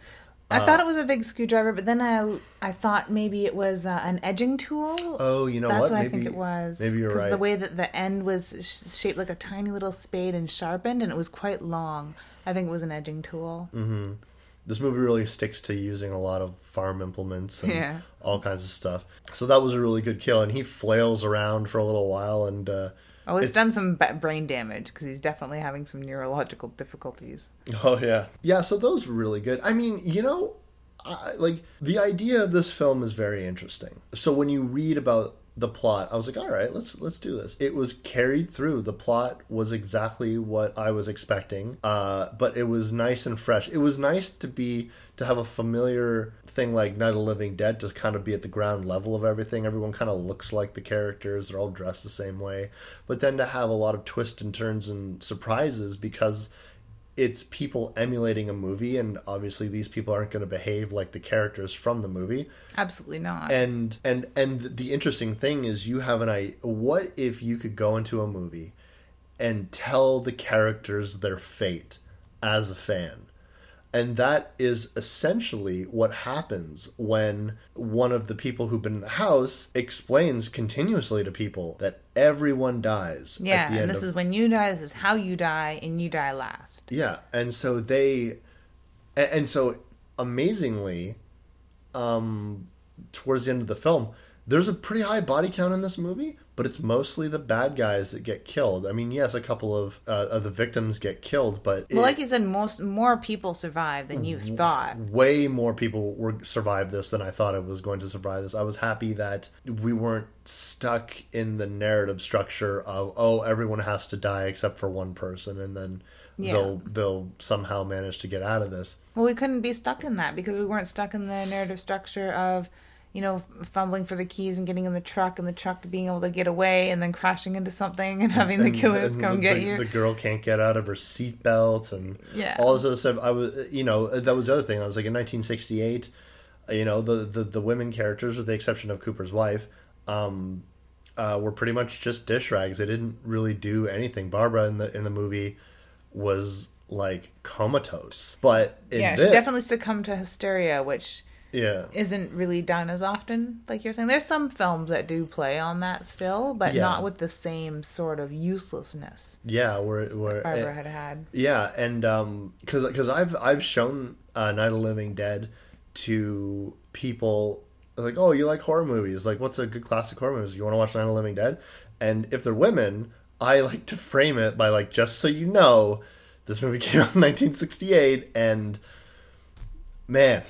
Speaker 3: I
Speaker 2: Uh,
Speaker 3: thought it was a big screwdriver, but then I I thought maybe it was uh, an edging tool.
Speaker 2: Oh, you know
Speaker 3: That's
Speaker 2: what?
Speaker 3: what, I
Speaker 2: Maybe-
Speaker 3: think it was.
Speaker 2: maybe you're right.
Speaker 3: the way that the end was sh- shaped like a tiny little spade and sharpened, and it was quite long. I think it was an edging tool.
Speaker 2: Mm. This movie really sticks to using a lot of farm implements and
Speaker 3: Yeah.
Speaker 2: all kinds of stuff. So that was a really good kill, and he flails around for a little while, and uh,
Speaker 3: Oh, it's
Speaker 2: It-
Speaker 3: done some brain damage because he's definitely having some neurological difficulties.
Speaker 2: Oh yeah, yeah. So those were really good. I mean, you know, I, like the idea of this film is very interesting. So when you read about the plot, I was like, all right, let's let's do this. It was carried through. The plot was exactly what I was expecting, uh, but it was nice and fresh. It was nice to be to have a familiar thing like Night of Living Dead to kind of be at the ground level of everything. Everyone kind of looks like the characters. They're all dressed the same way, but then to have a lot of twists and turns and surprises because it's people emulating a movie and obviously these people aren't going to behave like the characters from the movie
Speaker 3: Absolutely not.
Speaker 2: and and and the interesting thing is you have an i what if you could go into a movie and tell the characters their fate as a fan and that is essentially what happens when one of the people who've been in the house explains continuously to people that everyone dies
Speaker 3: yeah,
Speaker 2: at the
Speaker 3: and this
Speaker 2: of
Speaker 3: is when you die. This is how you die, and you die last.
Speaker 2: yeah, and so they, and, and so amazingly, um, towards the end of the film, there's a pretty high body count in this movie, but it's mostly the bad guys that get killed. I mean, yes, a couple of uh, of the victims get killed, but
Speaker 3: Well,
Speaker 2: it-
Speaker 3: like you said, most more people survive than you thought.
Speaker 2: way more people were survived this than I thought I was going to survive this. I was happy that we weren't stuck in the narrative structure of oh everyone has to die except for one person and then
Speaker 3: Yeah.
Speaker 2: they'll they'll somehow manage to get out of this.
Speaker 3: Well, we couldn't be stuck in that because we weren't stuck in the narrative structure of, you know, fumbling for the keys and getting in the truck and the truck being able to get away and then crashing into something and having the killers
Speaker 2: and
Speaker 3: come get
Speaker 2: the,
Speaker 3: you.
Speaker 2: The girl can't get out of her seatbelt and
Speaker 3: Yeah.
Speaker 2: all this other stuff. I was, you know, that was the other thing. I was like in 1968, you know, the the, the women characters, with the exception of Cooper's wife, um, uh, were pretty much just dish rags. They didn't really do anything. Barbara in the in the movie was like comatose, but
Speaker 3: yeah,
Speaker 2: this,
Speaker 3: she definitely succumbed to hysteria, which
Speaker 2: yeah.
Speaker 3: isn't really done as often, like you're saying. There's some films that do play on that still, but
Speaker 2: Yeah.
Speaker 3: not with the same sort of uselessness
Speaker 2: Yeah, where where
Speaker 3: Barbara had had.
Speaker 2: Yeah, and um, because because I've I've shown uh, Night of the Living Dead to people like, oh, you like horror movies? Like, what's a good classic horror movie? You want to watch Night of the Living Dead? And if they're women, I like to frame it by like, just so you know, this movie came out in 1968, and man,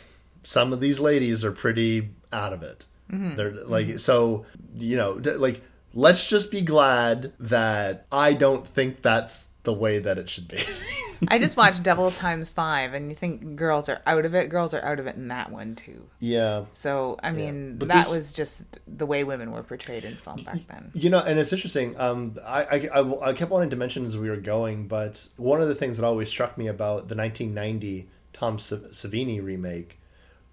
Speaker 2: some of these ladies are pretty out of it. They're like so, you know, like let's just be glad that I don't think that's the way that it should be.
Speaker 3: I just watched Devil Times Five, and you think girls are out of it. Girls are out of it in that one too.
Speaker 2: yeah.
Speaker 3: So I mean,
Speaker 2: but
Speaker 3: that was just the way women were portrayed in film back then.
Speaker 2: You know, and it's interesting. Um, I, I, I, I kept wanting to mention as we were going, but one of the things that always struck me about the 1990 Tom Savini remake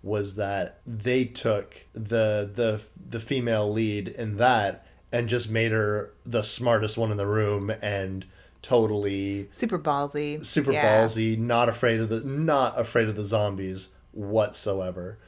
Speaker 2: was that they took the the the female lead in that and just made her the smartest one in the room and totally
Speaker 3: Super ballsy.
Speaker 2: super
Speaker 3: Yeah.
Speaker 2: ballsy, not afraid of the not afraid of the zombies whatsoever.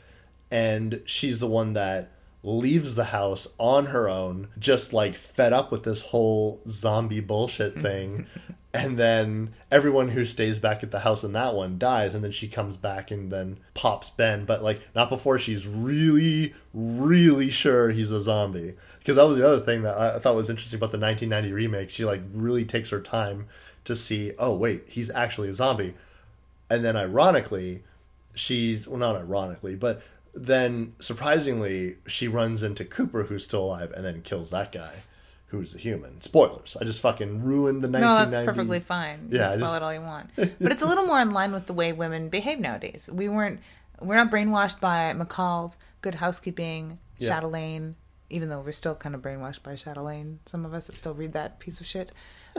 Speaker 2: And she's the one that leaves the house on her own, just like fed up with this whole zombie bullshit thing. and then everyone who stays back at the house in that one dies and then she comes back and then pops ben but like not before she's really really sure he's a zombie. Because that was the other thing that i thought was interesting about the 1990 remake. She like really takes her time to see oh wait he's actually a zombie. And then ironically she's well not ironically but then surprisingly she runs into cooper who's still alive and then kills that guy who's a human. Spoilers. I just fucking ruined the 1990.
Speaker 3: No, that's perfectly fine.
Speaker 2: Yeah,
Speaker 3: spoil
Speaker 2: just-
Speaker 3: it all you want. But it's a little more in line with the way women behave nowadays. We weren't we're not brainwashed by McCall's Good Housekeeping,
Speaker 2: Yeah.
Speaker 3: Chatelaine, even though we're still kind of brainwashed by Chatelaine. Some of us that still read that piece of shit.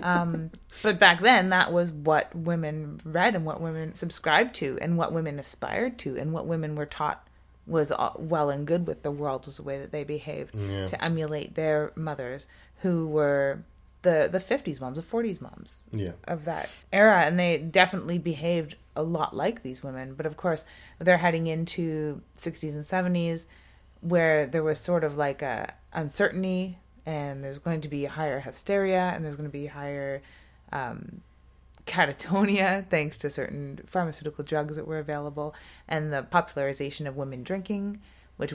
Speaker 3: Um, but back then, that was what women read and what women subscribed to and what women aspired to and what women were taught was well and good with the world was the way that they behaved
Speaker 2: Yeah.
Speaker 3: to emulate their mothers who were the the 50s moms the 40s moms
Speaker 2: Yeah.
Speaker 3: of that era. And they definitely behaved a lot like these women. But of course they're heading into 60s and 70s where there was sort of like a uncertainty and there's going to be higher hysteria and there's going to be higher um, catatonia thanks to certain pharmaceutical drugs that were available and the popularization of women drinking which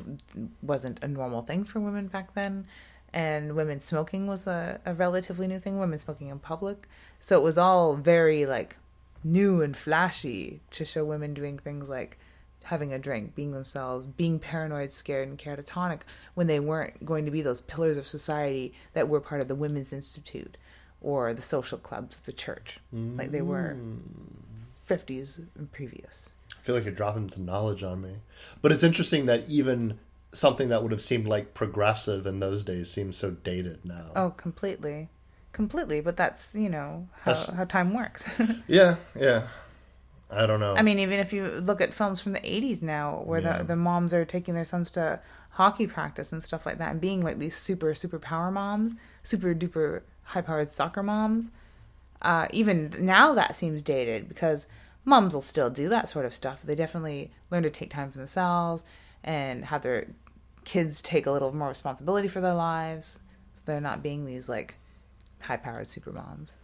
Speaker 3: wasn't a normal thing for women back then and women smoking was a, a relatively new thing women smoking in public. So it was all very like new and flashy to show women doing things like having a drink being themselves being paranoid scared and catatonic when they weren't going to be those pillars of society that were part of the women's institute or the social clubs of the church like they were mm. 50s and previous.
Speaker 2: I feel like you're dropping some knowledge on me. But it's interesting that even something that would have seemed like progressive in those days seems so dated now.
Speaker 3: oh completely completely but that's you know how,
Speaker 2: That's-
Speaker 3: how time works
Speaker 2: Yeah, yeah. I don't know.
Speaker 3: I mean, even if you look at films from the 80s now, where
Speaker 2: Yeah.
Speaker 3: the, the moms are taking their sons to hockey practice and stuff like that, and being like these super, super power moms, super duper high powered soccer moms, uh, even now that seems dated because moms will still do that sort of stuff. They definitely learn to take time for themselves and have their kids take a little more responsibility for their lives. So they're not being these like high powered super moms.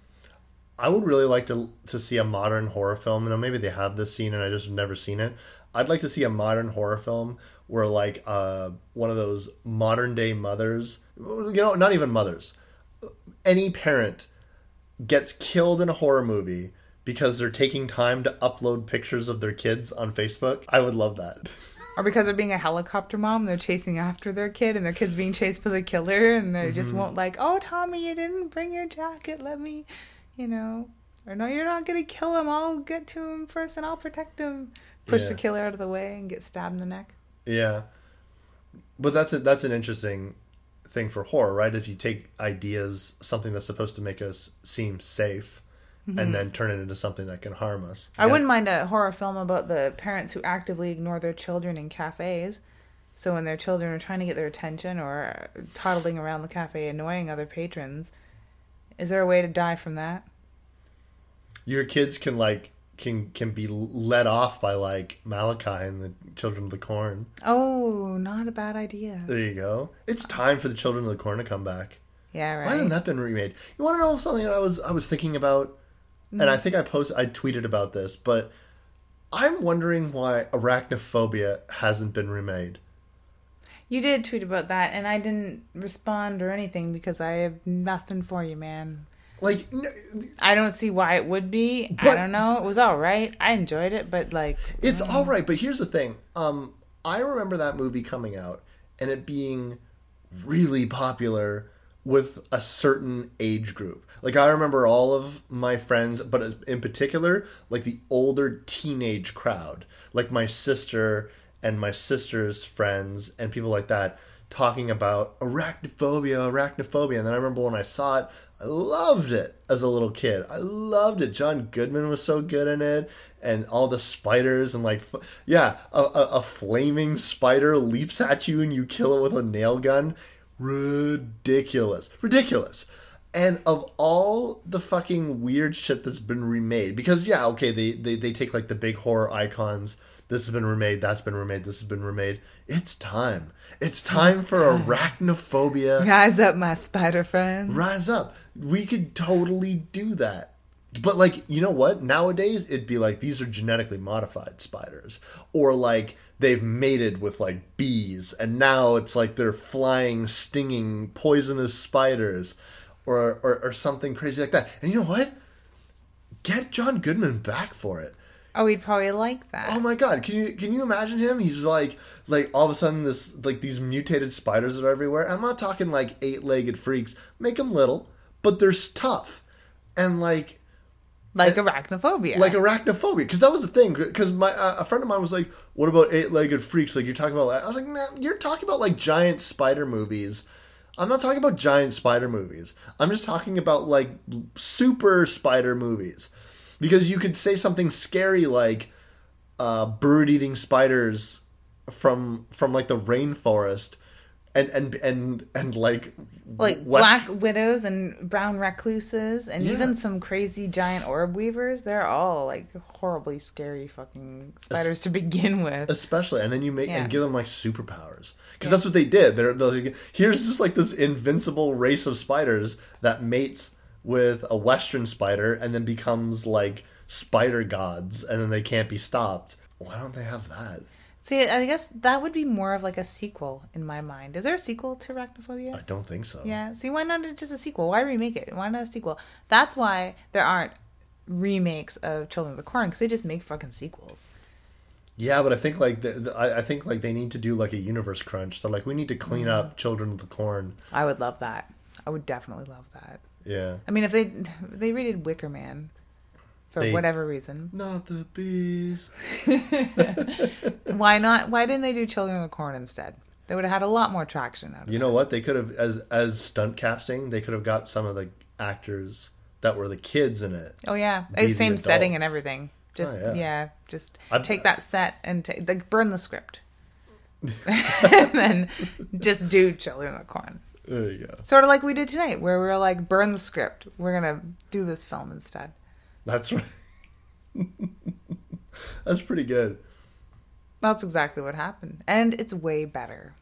Speaker 2: I would really like to to see a modern horror film. Maybe they have this scene and I just never seen it. I'd like to see a modern horror film where like uh, one of those modern day mothers, you know, not even mothers, any parent gets killed in a horror movie because they're taking time to upload pictures of their kids on Facebook. I would love that.
Speaker 3: Or because they're being a helicopter mom, they're chasing after their kid and their kid's being chased by the killer and they just
Speaker 2: Mm-hmm.
Speaker 3: won't like, oh, Tommy, you didn't bring your jacket. Let me, you know. Or no, you're not going to kill him. I'll get to him first and I'll protect him. Push the killer out of the way and get stabbed in the neck.
Speaker 2: Yeah, but that's a, that's an interesting thing for horror, right? If you take ideas, something that's supposed to make us seem safe, Mm-hmm. and then turn it into something that can harm us.
Speaker 3: I wouldn't mind a horror film about the parents who actively ignore their children in cafes. So when their children are trying to get their attention or toddling around the cafe annoying other patrons, is there a way to die from that?
Speaker 2: Your kids can like can can be led off by like Malachi and the Children of the Corn.
Speaker 3: Oh, not a bad idea.
Speaker 2: There you go. It's time for the Children of the Corn to come back.
Speaker 3: Yeah, right.
Speaker 2: Why hasn't that been remade? You want to know something that I was I was thinking about, and I think I posted I tweeted about this, but I'm wondering why Arachnophobia hasn't been remade.
Speaker 3: You did tweet about that, and I didn't respond or anything because I have nothing for you, man.
Speaker 2: Like, n-
Speaker 3: I don't see why it would be. I don't know. It was all right. I enjoyed it, but like,
Speaker 2: it's all right, but here's the thing. Um, I remember that movie coming out and it being really popular with a certain age group. Like I remember all of my friends, but in particular, like the older teenage crowd, like my sister and my sister's friends and people like that talking about arachnophobia, arachnophobia. And then I remember when I saw it, I loved it as a little kid. I loved it. John Goodman was so good in it, and all the spiders and like, yeah, a, a, a flaming spider leaps at you and you kill it with a nail gun. Ridiculous, ridiculous. And of all the fucking weird shit that's been remade, because yeah, okay, they, they, they take like the big horror icons this has been remade, that's been remade, this has been remade. It's time. It's time for arachnophobia.
Speaker 3: Rise up, my spider friends.
Speaker 2: Rise up. We could totally do that. But like, you know what? Nowadays it'd be like these are genetically modified spiders. Or like they've mated with like bees and now it's like they're flying, stinging, poisonous spiders or or, or something crazy like that. And you know what? Get John Goodman back for it.
Speaker 3: Oh, he'd probably like that.
Speaker 2: Oh my god, can you can you imagine him? He's like like all of a sudden this like these mutated spiders are everywhere. I'm not talking like eight-legged freaks. Make them little, but they're tough. And like
Speaker 3: like arachnophobia.
Speaker 2: like arachnophobia because that was the thing because my uh, a friend of mine was like what about eight-legged freaks? Like you're talking about i was like nah, you're talking about like giant spider movies. I'm not talking about giant spider movies. I'm just talking about like super spider movies. Because you could say something scary like uh, bird-eating spiders from from like the rainforest and and and and like
Speaker 3: like
Speaker 2: west-
Speaker 3: black widows and brown recluses and
Speaker 2: Yeah.
Speaker 3: even some crazy giant orb weavers. They're all like horribly scary fucking spiders to begin with.
Speaker 2: Especially and then you make
Speaker 3: Yeah.
Speaker 2: and give them like superpowers. Because that's what they did. They're, they're like, here's just like this invincible race of spiders that mates with a western spider and then becomes like spider gods and then they can't be stopped. Why don't they have that
Speaker 3: see i guess that would be more of like a sequel in my mind. Is there a sequel to arachnophobia?
Speaker 2: I don't think so.
Speaker 3: Yeah see why not just a sequel? Why remake it? Why not a sequel? That's why there aren't remakes of children of the corn because they just make fucking sequels.
Speaker 2: Yeah but i think like the, the, I, I think like they need to do like a universe crunch. So like we need to clean
Speaker 3: Mm-hmm.
Speaker 2: up children of the corn.
Speaker 3: I would love that. I would definitely love that.
Speaker 2: Yeah.
Speaker 3: I mean if they they redid wicker man for
Speaker 2: They-
Speaker 3: whatever reason
Speaker 2: not the bees
Speaker 3: Why not? Why didn't they do Children of the Corn instead? They would have had a lot more traction out of
Speaker 2: You know what? They could have as as stunt casting. They could have got some of the actors that were the kids in it.
Speaker 3: Oh yeah, same setting and everything. Just
Speaker 2: Oh, yeah.
Speaker 3: yeah. just
Speaker 2: I'd-
Speaker 3: take that set and ta- like burn the script, and then just do Children of the Corn.
Speaker 2: There you go.
Speaker 3: Sort of like we did tonight, where we were like, burn the script. We're gonna do this film instead.
Speaker 2: That's right. That's pretty good.
Speaker 3: That's exactly what happened, and it's way better.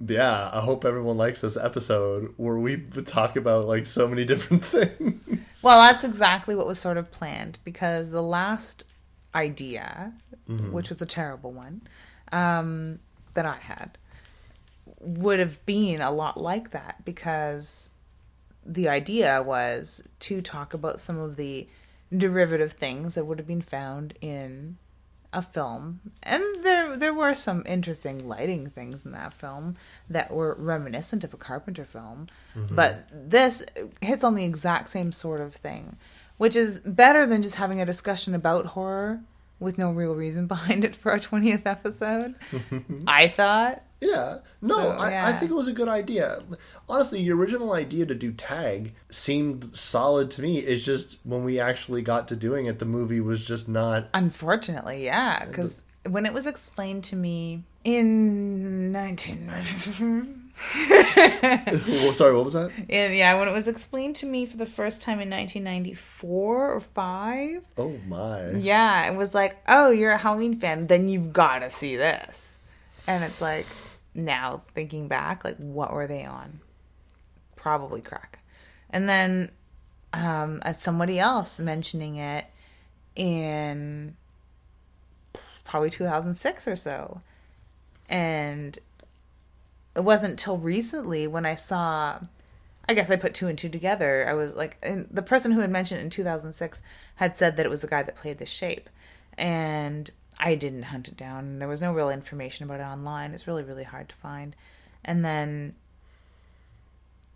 Speaker 2: Yeah, I hope everyone likes this episode where we talk about like so many different things.
Speaker 3: Well, that's exactly what was sort of planned because the last idea, which was a terrible one, um, that I had, would have been a lot like that because the idea was to talk about some of the derivative things that would have been found in a film. And there there were some interesting lighting things in that film that were reminiscent of a carpenter film. Mm-hmm. But this hits on the exact same sort of thing which is better than just having a discussion about horror with no real reason behind it for our 20th episode. I thought
Speaker 2: Yeah. No,
Speaker 3: So,
Speaker 2: I, I think it was a good idea. Honestly, the original idea to do tag seemed solid to me. It's just when we actually got to doing it, the movie was just not.
Speaker 3: Unfortunately, yeah, because when it was explained to me in 19
Speaker 2: Oh, sorry, what was that?
Speaker 3: in, yeah, when it was explained to me for the first time in 1994 or 5,
Speaker 2: Oh my.
Speaker 3: yeah, it was like, "Oh, you're a Halloween fan, then you've got to see this." And it's like now thinking back, like what were they on? Probably crack. And then um uh, somebody else mentioning it in probably 2006 or so. And it wasn't till recently when I saw I guess I put two and two together. I was like, the person who had mentioned in 2006 had said that it was the guy that played the shape. And I didn't hunt it down. There was no real information about it online. It's really, really hard to find. And then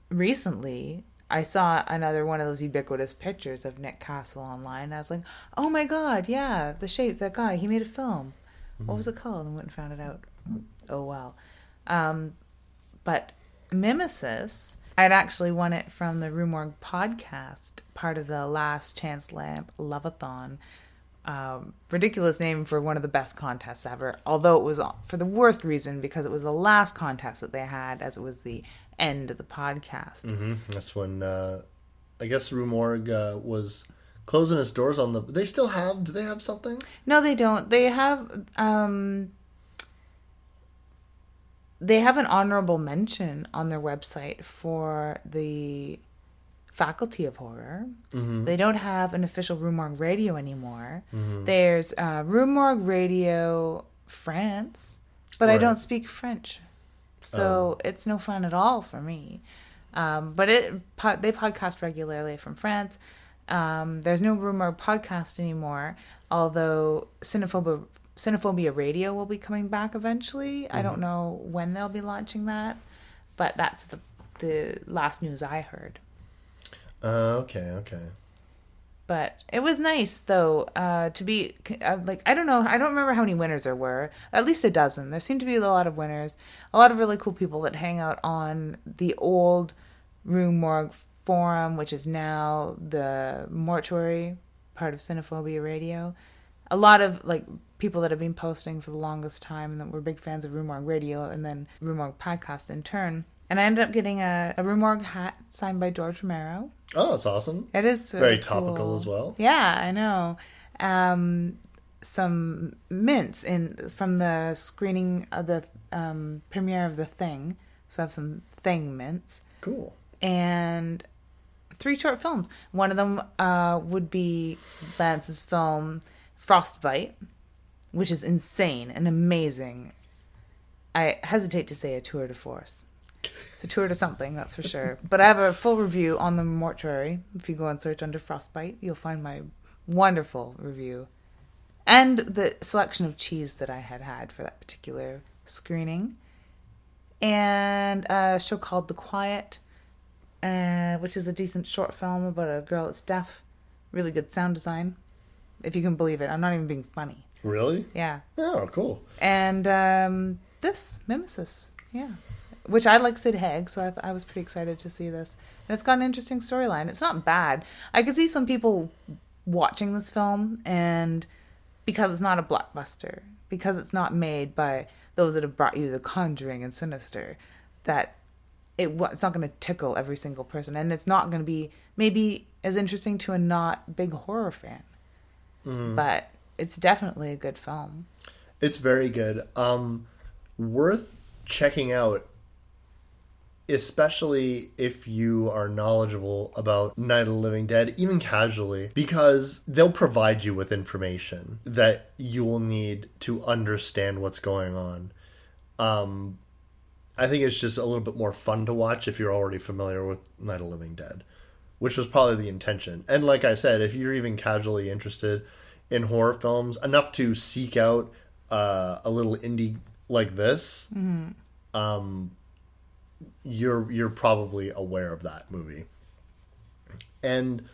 Speaker 3: recently, I saw another one of those ubiquitous pictures of Nick Castle online. I was like, oh my God, yeah, the shape, that guy, he made a film. What was it called? And went and found it out. Oh, well. Um, but Mimesis, I'd actually won it from the Rue Morgue podcast, part of the Last Chance Lamp Loveathon. Um, ridiculous name for one of the best contests ever, although it was for the worst reason because it was the last contest that they had, as it was the end of the podcast.
Speaker 2: hmm That's when uh, I guess Rue Morgue uh, was closing its doors on the. They still have. Do they have something?
Speaker 3: No, they don't. They have um they have an honorable mention on their website for the faculty of horror. They don't have an official Rue Morgue radio anymore. There's uh, Rue Morgue Radio France, but I don't speak French, so it's no fun at all for me. Um, but it po- they podcast regularly from France. Um, there's no Rue Morgue podcast anymore, although Cinephobia, Cinephobia Radio will be coming back eventually. I don't know when they'll be launching that, but that's the the last news I heard.
Speaker 2: Uh, okay, okay.
Speaker 3: But it was nice though uh, to be uh, like I don't know I don't remember how many winners there were at least a dozen. There seemed to be a lot of winners a lot of really cool people that hang out on the old Rue Morgue forum which is now the mortuary part of Cinephobia Radio. A lot of like people that have been posting for the longest time and that were big fans of Rue Morgue Radio and then Rue Morgue podcast in turn and I ended up getting a, a Rue Morgue hat signed by George Romero
Speaker 2: Oh, that's awesome.
Speaker 3: it is
Speaker 2: Very topical
Speaker 3: cool.
Speaker 2: as well.
Speaker 3: Yeah, I know. Um, some mints in from the screening of the um, premiere of the Thing. So I have some Thing mints
Speaker 2: Cool.
Speaker 3: and three short films. One of them uh, would be Lance's film Frostbite, which is insane and amazing. I hesitate to say a tour de force. It's a tour to something, that's for sure. But I have a full review on the mortuary. If you go and search under Frostbite, you'll find my wonderful review and the selection of cheese that I had had for that particular screening. And a show called The Quiet, uh, which is a decent short film about a girl that's deaf. Really good sound design, if you can believe it. I'm not even being funny.
Speaker 2: Really?
Speaker 3: Yeah.
Speaker 2: Oh, cool.
Speaker 3: And um, this, Mimesis. Yeah. Which I like Sid Haig, so I, th- I was pretty excited to see this. And it's got an interesting storyline. It's not bad. I could see some people watching this film, and because it's not a blockbuster, because it's not made by those that have brought you The Conjuring and Sinister, that it it's not going to tickle every single person, and it's not going to be maybe as interesting to a not big horror fan. But it's definitely a good film.
Speaker 2: It's very good. Um, worth checking out, especially if you are knowledgeable about Night of the Living Dead, even casually, because they'll provide you with information that you will need to understand what's going on. Um, I think it's just a little bit more fun to watch if you're already familiar with Night of the Living Dead, which was probably the intention. And like I said, if you're even casually interested in horror films enough to seek out uh, a little indie like this, um, you're you're probably aware of that movie. And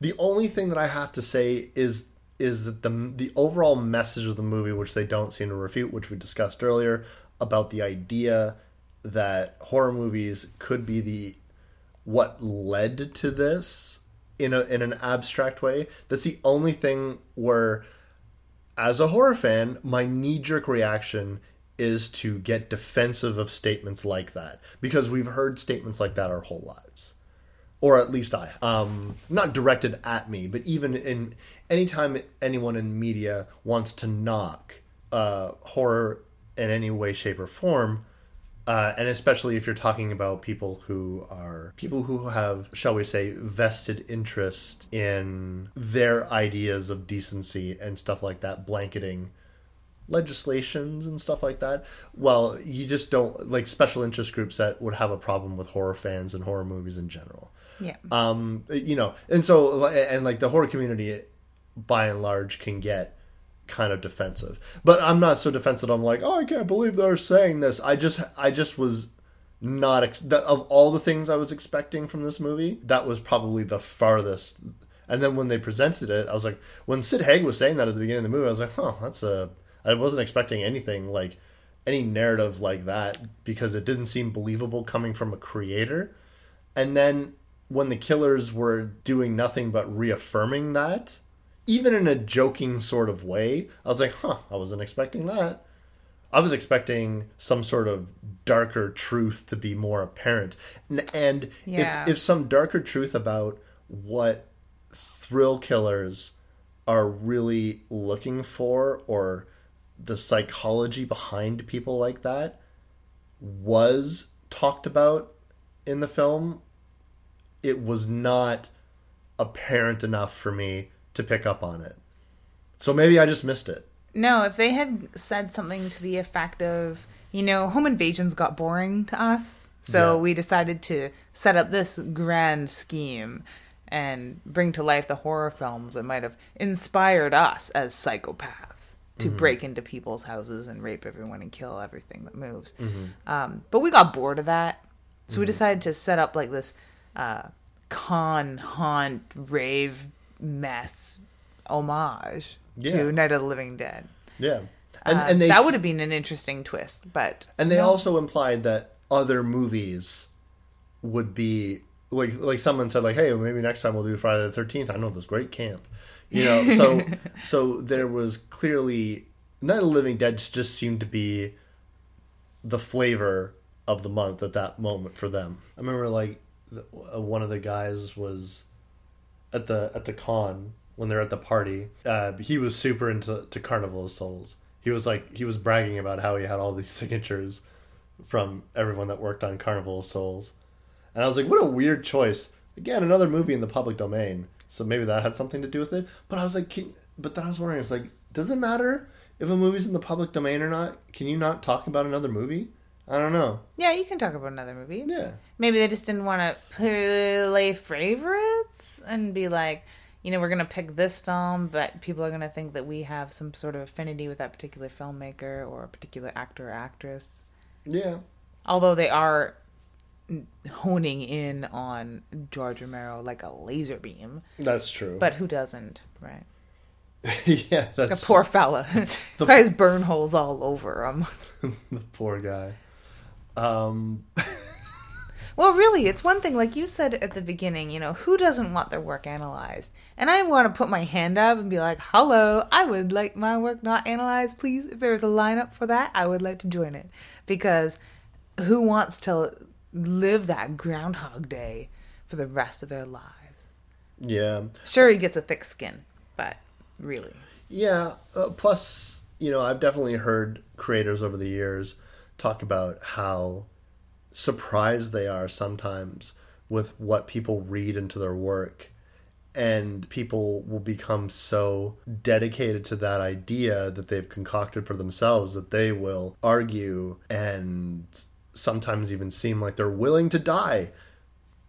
Speaker 2: the only thing that I have to say is is that the the overall message of the movie, which they don't seem to refute, which we discussed earlier, about the idea that horror movies could be the what led to this in a in an abstract way. That's the only thing where as a horror fan, my knee jerk reaction is to get defensive of statements like that because we've heard statements like that our whole lives. Or at least I um not directed at me but even in anytime anyone in media wants to knock uh horror in any way shape or form uh, and especially if you're talking about people who are people who have shall we say vested interest in their ideas of decency and stuff like that blanketing legislations and stuff like that. Well, you just don't like special interest groups that would have a problem with horror fans and horror movies in general.
Speaker 3: Yeah.
Speaker 2: Um, you know, and so and like the horror community, by and large, can get kind of defensive. But I'm not so defensive. I'm like, oh, I can't believe they're saying this. I just, I just was not ex- that, of all the things I was expecting from this movie. That was probably the farthest. And then when they presented it, I was like, when Sid Haig was saying that at the beginning of the movie, I was like, huh, that's a. I wasn't expecting anything like any narrative like that because it didn't seem believable coming from a creator. And then when the killers were doing nothing but reaffirming that, even in a joking sort of way, I was like, huh, I wasn't expecting that. I was expecting some sort of darker truth to be more apparent. And, and
Speaker 3: Yeah.
Speaker 2: if, if some darker truth about what thrill killers are really looking for or the psychology behind people like that was talked about in the film it was not apparent enough for me to pick up on it. So maybe i just missed it.
Speaker 3: No, if they had said something to the effect of, you know, home invasions got boring to us, so
Speaker 2: Yeah.
Speaker 3: we decided to set up this grand scheme and bring to life the horror films that might have inspired us as psychopaths to break into people's houses and rape everyone and kill everything that moves. Um, but we got bored of that, so we decided to set up like this uh, con haunt rave mess homage
Speaker 2: Yeah.
Speaker 3: to Night of the Living Dead.
Speaker 2: yeah and,
Speaker 3: Uh,
Speaker 2: and they
Speaker 3: that would have been an interesting twist, but
Speaker 2: And they also implied that other movies would be like like someone said like, hey, maybe next time we'll do Friday the Thirteenth. I know this great camp, you know. So so there was clearly Night of the Living Dead just seemed to be the flavor of the month at that moment for them. I remember like the, uh, one of the guys was at the at the con when they're at the party. Uh, he was super into to Carnival of Souls. He was like he was bragging about how he had all these signatures from everyone that worked on Carnival of Souls, and I was like, what a weird choice. Again, another movie in the public domain, so maybe that had something to do with it. But I was like, can, but then I was wondering, it's like, does it matter if a movie's in the public domain or not? Can you not talk about another movie? I don't know.
Speaker 3: yeah, you can talk about another movie.
Speaker 2: Yeah.
Speaker 3: Maybe they just didn't want to play favorites and be like, you know, we're gonna pick this film, but people are gonna think that we have some sort of affinity with that particular filmmaker or a particular actor or actress.
Speaker 2: Yeah.
Speaker 3: Although they are honing in on George Romero like a laser beam,
Speaker 2: That's true.
Speaker 3: but who doesn't, right?
Speaker 2: yeah,
Speaker 3: The
Speaker 2: that's
Speaker 3: poor fella.
Speaker 2: The-
Speaker 3: Guys burn holes all over him.
Speaker 2: the poor guy. Um,
Speaker 3: Well, really, it's one thing, like you said at the beginning, you know, who doesn't want their work analyzed? And I want to put my hand up and be like, hello, I would like my work not analyzed, please. If there is a lineup for that, I would like to join it. Because who wants to live that Groundhog Day for the rest of their lives?
Speaker 2: yeah,
Speaker 3: Sure, he gets a thick skin, but really.
Speaker 2: yeah. Uh, plus, you know, I've definitely heard creators over the years talk about how surprised they are sometimes with what people read into their work. And people will become so dedicated to that idea that they've concocted for themselves that they will argue and sometimes even seem like they're willing to die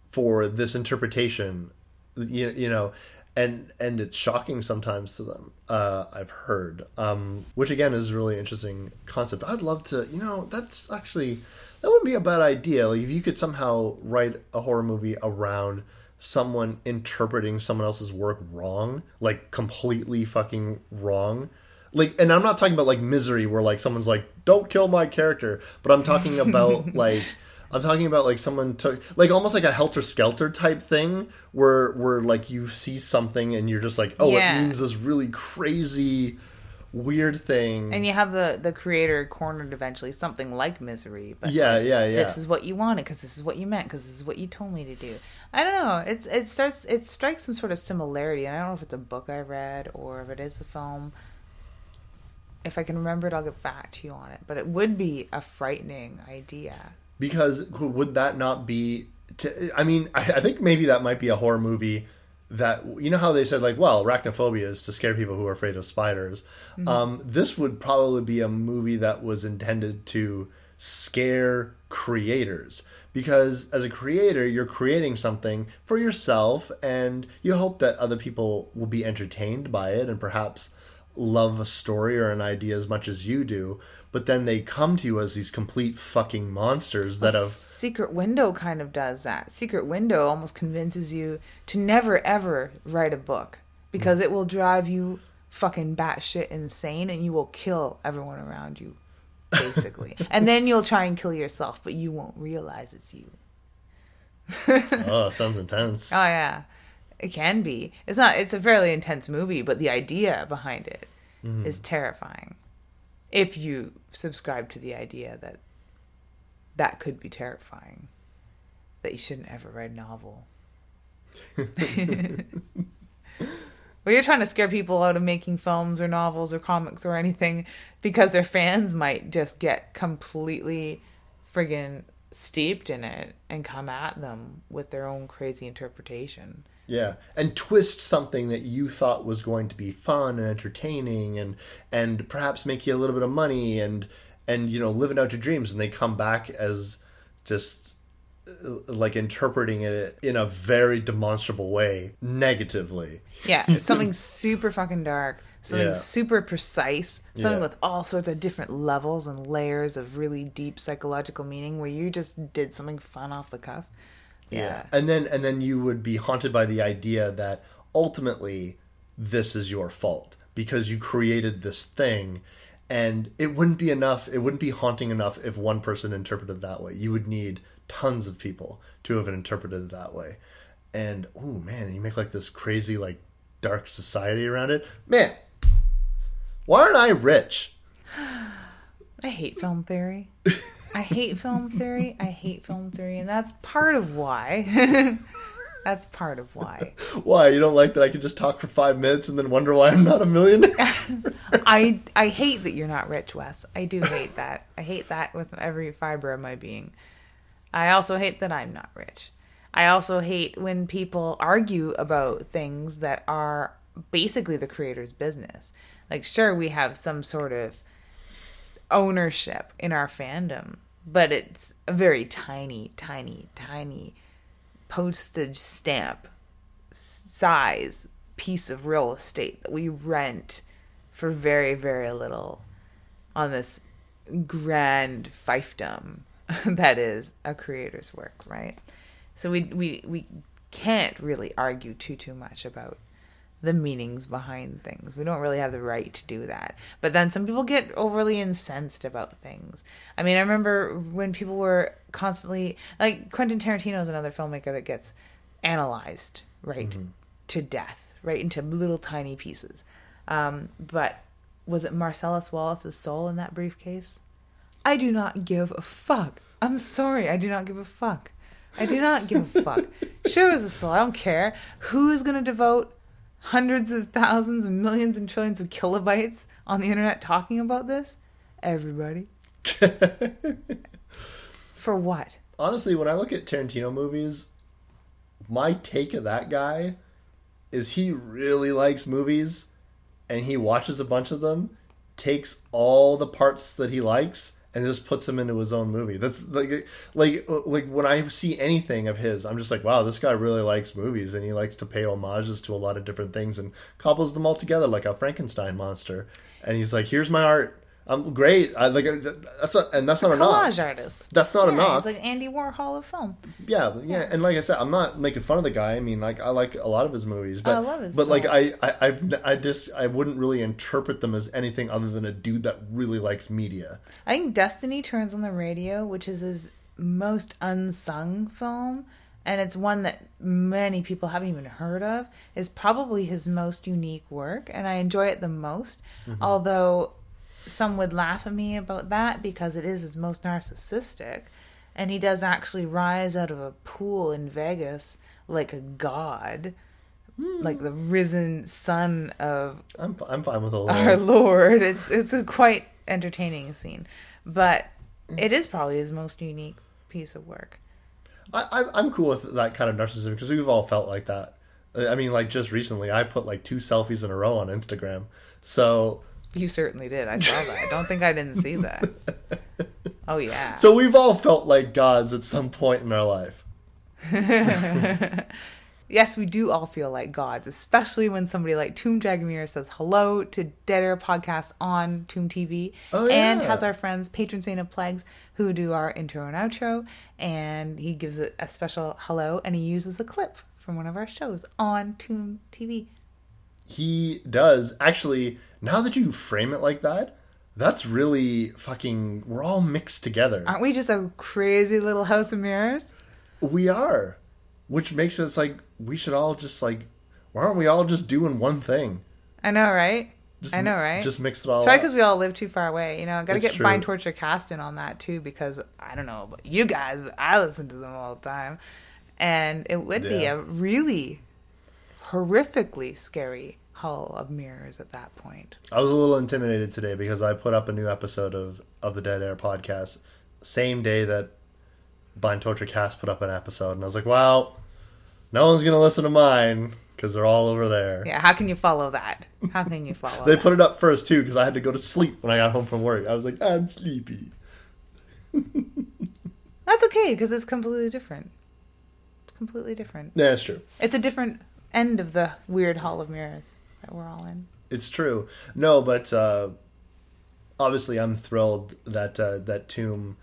Speaker 2: for this interpretation you, you know and and it's shocking sometimes to them uh i've heard um which again is a really interesting concept. I'd love to you know that's actually that would be a bad idea. Like if you could somehow write a horror movie around someone interpreting someone else's work wrong like completely fucking wrong like and i'm not talking about like misery where like someone's like don't kill my character but i'm talking about like i'm talking about like someone took like almost like a helter skelter type thing where where like you see something and you're just like oh
Speaker 3: Yeah.
Speaker 2: it means this really crazy weird thing
Speaker 3: And you have the, the creator cornered eventually, something like Misery, but
Speaker 2: yeah yeah yeah
Speaker 3: this is what you wanted because this is what you meant because this is what you told me to do. I don't know. It's it starts it strikes some sort of similarity, and I don't know if it's a book I read or if it is a film. If I can remember it, I'll get back to you on it. But it would be a frightening idea.
Speaker 2: because would that not be to, i mean I, I think maybe that might be a horror movie that you know how they said like well arachnophobia is to scare people who are afraid of spiders um, this would probably be a movie that was intended to scare creators because as a creator you're creating something for yourself and you hope that other people will be entertained by it and perhaps love a story or an idea as much as you do but then they come to you as these complete fucking monsters that have
Speaker 3: Secret Window kind of does that. Secret Window almost convinces you to never ever write a book because mm. it will drive you fucking batshit insane and you will kill everyone around you, basically. and then you'll try and kill yourself, but you won't realize it's you.
Speaker 2: oh sounds intense
Speaker 3: Oh yeah, it can be. It's not. It's a fairly intense movie, but the idea behind it mm-hmm. is terrifying. If you subscribe to the idea that that could be terrifying, that you shouldn't ever write a novel. Well, you're trying to scare people out of making films or novels or comics or anything because their fans might just get completely friggin' steeped in it and come at them with their own crazy interpretation.
Speaker 2: Yeah, and twist something that you thought was going to be fun and entertaining, and and perhaps make you a little bit of money, and and you know living out your dreams, and they come back as just uh, like interpreting it in a very demonstrable way negatively.
Speaker 3: Yeah, something super fucking dark, something
Speaker 2: Yeah.
Speaker 3: super precise, something
Speaker 2: Yeah.
Speaker 3: with all sorts of different levels and layers of really deep psychological meaning where you just did something fun off the cuff. Yeah.
Speaker 2: and then and then you would be haunted by the idea that ultimately this is your fault because you created this thing. And it wouldn't be enough it wouldn't be haunting enough if one person interpreted that way. You would need tons of people to have interpreted it that way. And oh man you make like this crazy like dark society around it. Man why aren't i rich?
Speaker 3: I hate film theory. I hate film theory. I hate film theory, and that's part of why. that's part of why.
Speaker 2: why you don't like that i can just talk for five minutes and then wonder why i'm not a millionaire
Speaker 3: I I hate that you're not rich, Wes. I do hate that. I hate that with every fiber of my being. I also hate that I'm not rich. I also hate when people argue about things that are basically the creator's business. Like, sure, we have some sort of ownership in our fandom, but it's a very tiny, tiny, tiny postage stamp size piece of real estate that we rent for very, very little on this grand fiefdom that is a creator's work, right? So we we we can't really argue too too much about the meanings behind things. We don't really have the right to do that. But then some people get overly incensed about things. I mean, I remember when people were constantly like Quentin Tarantino is another filmmaker that gets analyzed right to death, right into little tiny pieces. Um, but was it Marcellus Wallace's soul in that briefcase? I do not give a fuck. I'm sorry, I do not give a fuck. I do not give a fuck. Sure, it was a soul. I don't care. Who's gonna devote hundreds of thousands and millions and trillions of kilobytes on the internet talking about this? Everybody. For what?
Speaker 2: honestly, when I look at Tarantino movies, my take of that guy is he really likes movies and he watches a bunch of them, takes all the parts that he likes and just puts him into his own movie. That's like like like when I see anything of his, I'm just like, wow, this guy really likes movies and he likes to pay homages to a lot of different things and cobbles them all together like a Frankenstein monster. And he's like, here's my art. I'm great. I like uh, that's not, and that's not enough.
Speaker 3: Collage artist.
Speaker 2: That's not
Speaker 3: Yeah,
Speaker 2: enough.
Speaker 3: He's like Andy Warhol of film.
Speaker 2: Yeah, but yeah, and like I said, I'm not making fun of the guy. I mean, like I like a lot of his movies, but
Speaker 3: I love his
Speaker 2: but like I. I I've I just I wouldn't really interpret them as anything other than a dude that really likes media.
Speaker 3: I think Destiny Turns on the Radio, which is his most unsung film, and it's one that many people haven't even heard of, is probably his most unique work, and I enjoy it the most. Mm-hmm. Although some would laugh at me about that because it is his most narcissistic, and he does actually rise out of a pool in Vegas like a god. Hmm. Like the risen son of
Speaker 2: I'm I'm fine with all
Speaker 3: our. Lord. It's it's a quite entertaining scene, but mm. it is probably his most unique piece of work.
Speaker 2: I, I'm I'm cool with that kind of narcissism because we've all felt like that. I mean, like just recently, I put like two selfies in a row on Instagram. So
Speaker 3: You certainly did. I saw that. I don't think I didn't see that. Oh yeah.
Speaker 2: so we've all felt like gods at some point in our life.
Speaker 3: yes, we do all feel like gods, especially when somebody like Tomb Dragomir says hello to Dead Air podcast on Tomb TV,
Speaker 2: Oh,
Speaker 3: and has our friends Patron Saint of Plagues who do our intro and outro, and he gives it a special hello, and he uses a clip from one of our shows on Tomb TV.
Speaker 2: He does actually. Now that you frame it like that, that's really fucking. We're all mixed together.
Speaker 3: Aren't we just a crazy little house of mirrors?
Speaker 2: We are, which makes us like we should all just like. Why aren't we all just doing one thing?
Speaker 3: I know, right?
Speaker 2: Just,
Speaker 3: I know, right?
Speaker 2: Just mix it all.
Speaker 3: It's probably because we all live too far away. You know, got to get
Speaker 2: true.
Speaker 3: Bind Torture Cast in on that too, because I don't know about you guys, I listen to them all the time, and it would be a really horrifically scary Hall of Mirrors at that point.
Speaker 2: I was a little intimidated today because I put up a new episode of of the Dead Air podcast same day that Bind Torture Cast put up an episode, and I was like, well, no one's gonna listen to mine because they're all over there.
Speaker 3: Yeah, how can you follow that? How can you follow
Speaker 2: They
Speaker 3: that?
Speaker 2: put it up first too because I had to go to sleep when I got home from work. I was like, I'm sleepy.
Speaker 3: That's okay because it's completely different. It's completely different.
Speaker 2: Yeah, it's true.
Speaker 3: It's a different end of the weird Hall of Mirrors we're all in.
Speaker 2: It's true. No, but uh, obviously, I'm thrilled that uh, that Tomb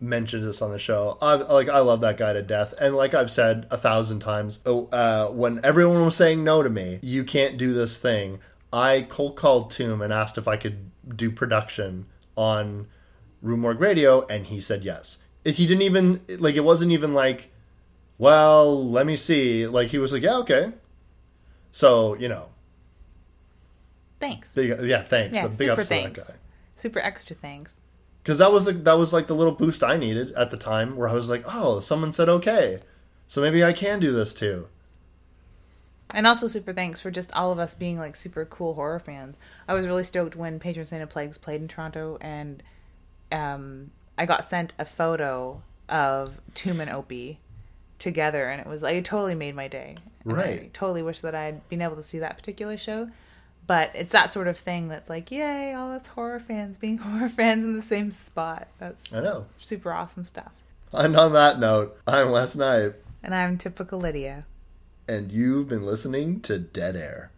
Speaker 2: mentioned us on the show. I like I love that guy to death, and like I've said a thousand times, uh, when everyone was saying no to me, you can't do this thing. I cold called Tomb and asked if I could do production on Rue Morgue Radio, and he said yes. He didn't even like, it wasn't even like, well, let me see. Like he was like, yeah, okay. So you know,
Speaker 3: Thanks.
Speaker 2: Big, yeah, thanks.
Speaker 3: Yeah,
Speaker 2: big
Speaker 3: super
Speaker 2: ups to that
Speaker 3: thanks.
Speaker 2: guy.
Speaker 3: Super extra thanks.
Speaker 2: Because that was the that was like the little boost I needed at the time, where I was like, oh, someone said okay, so maybe I can do this too.
Speaker 3: And also super thanks for just all of us being like super cool horror fans. I was really stoked when Patron Saint of Plagues played in Toronto and um, I got sent a photo of Tomb and Opie together and it was like it totally made my day. And I
Speaker 2: Right.
Speaker 3: totally wish that I'd been able to see that particular show. But it's that sort of thing that's like, yay, all us horror fans being horror fans in the same spot. That's
Speaker 2: I know.
Speaker 3: super awesome stuff.
Speaker 2: And on that note, I'm Wes Knight,
Speaker 3: And I'm typical Lydia.
Speaker 2: and you've been listening to Dead Air.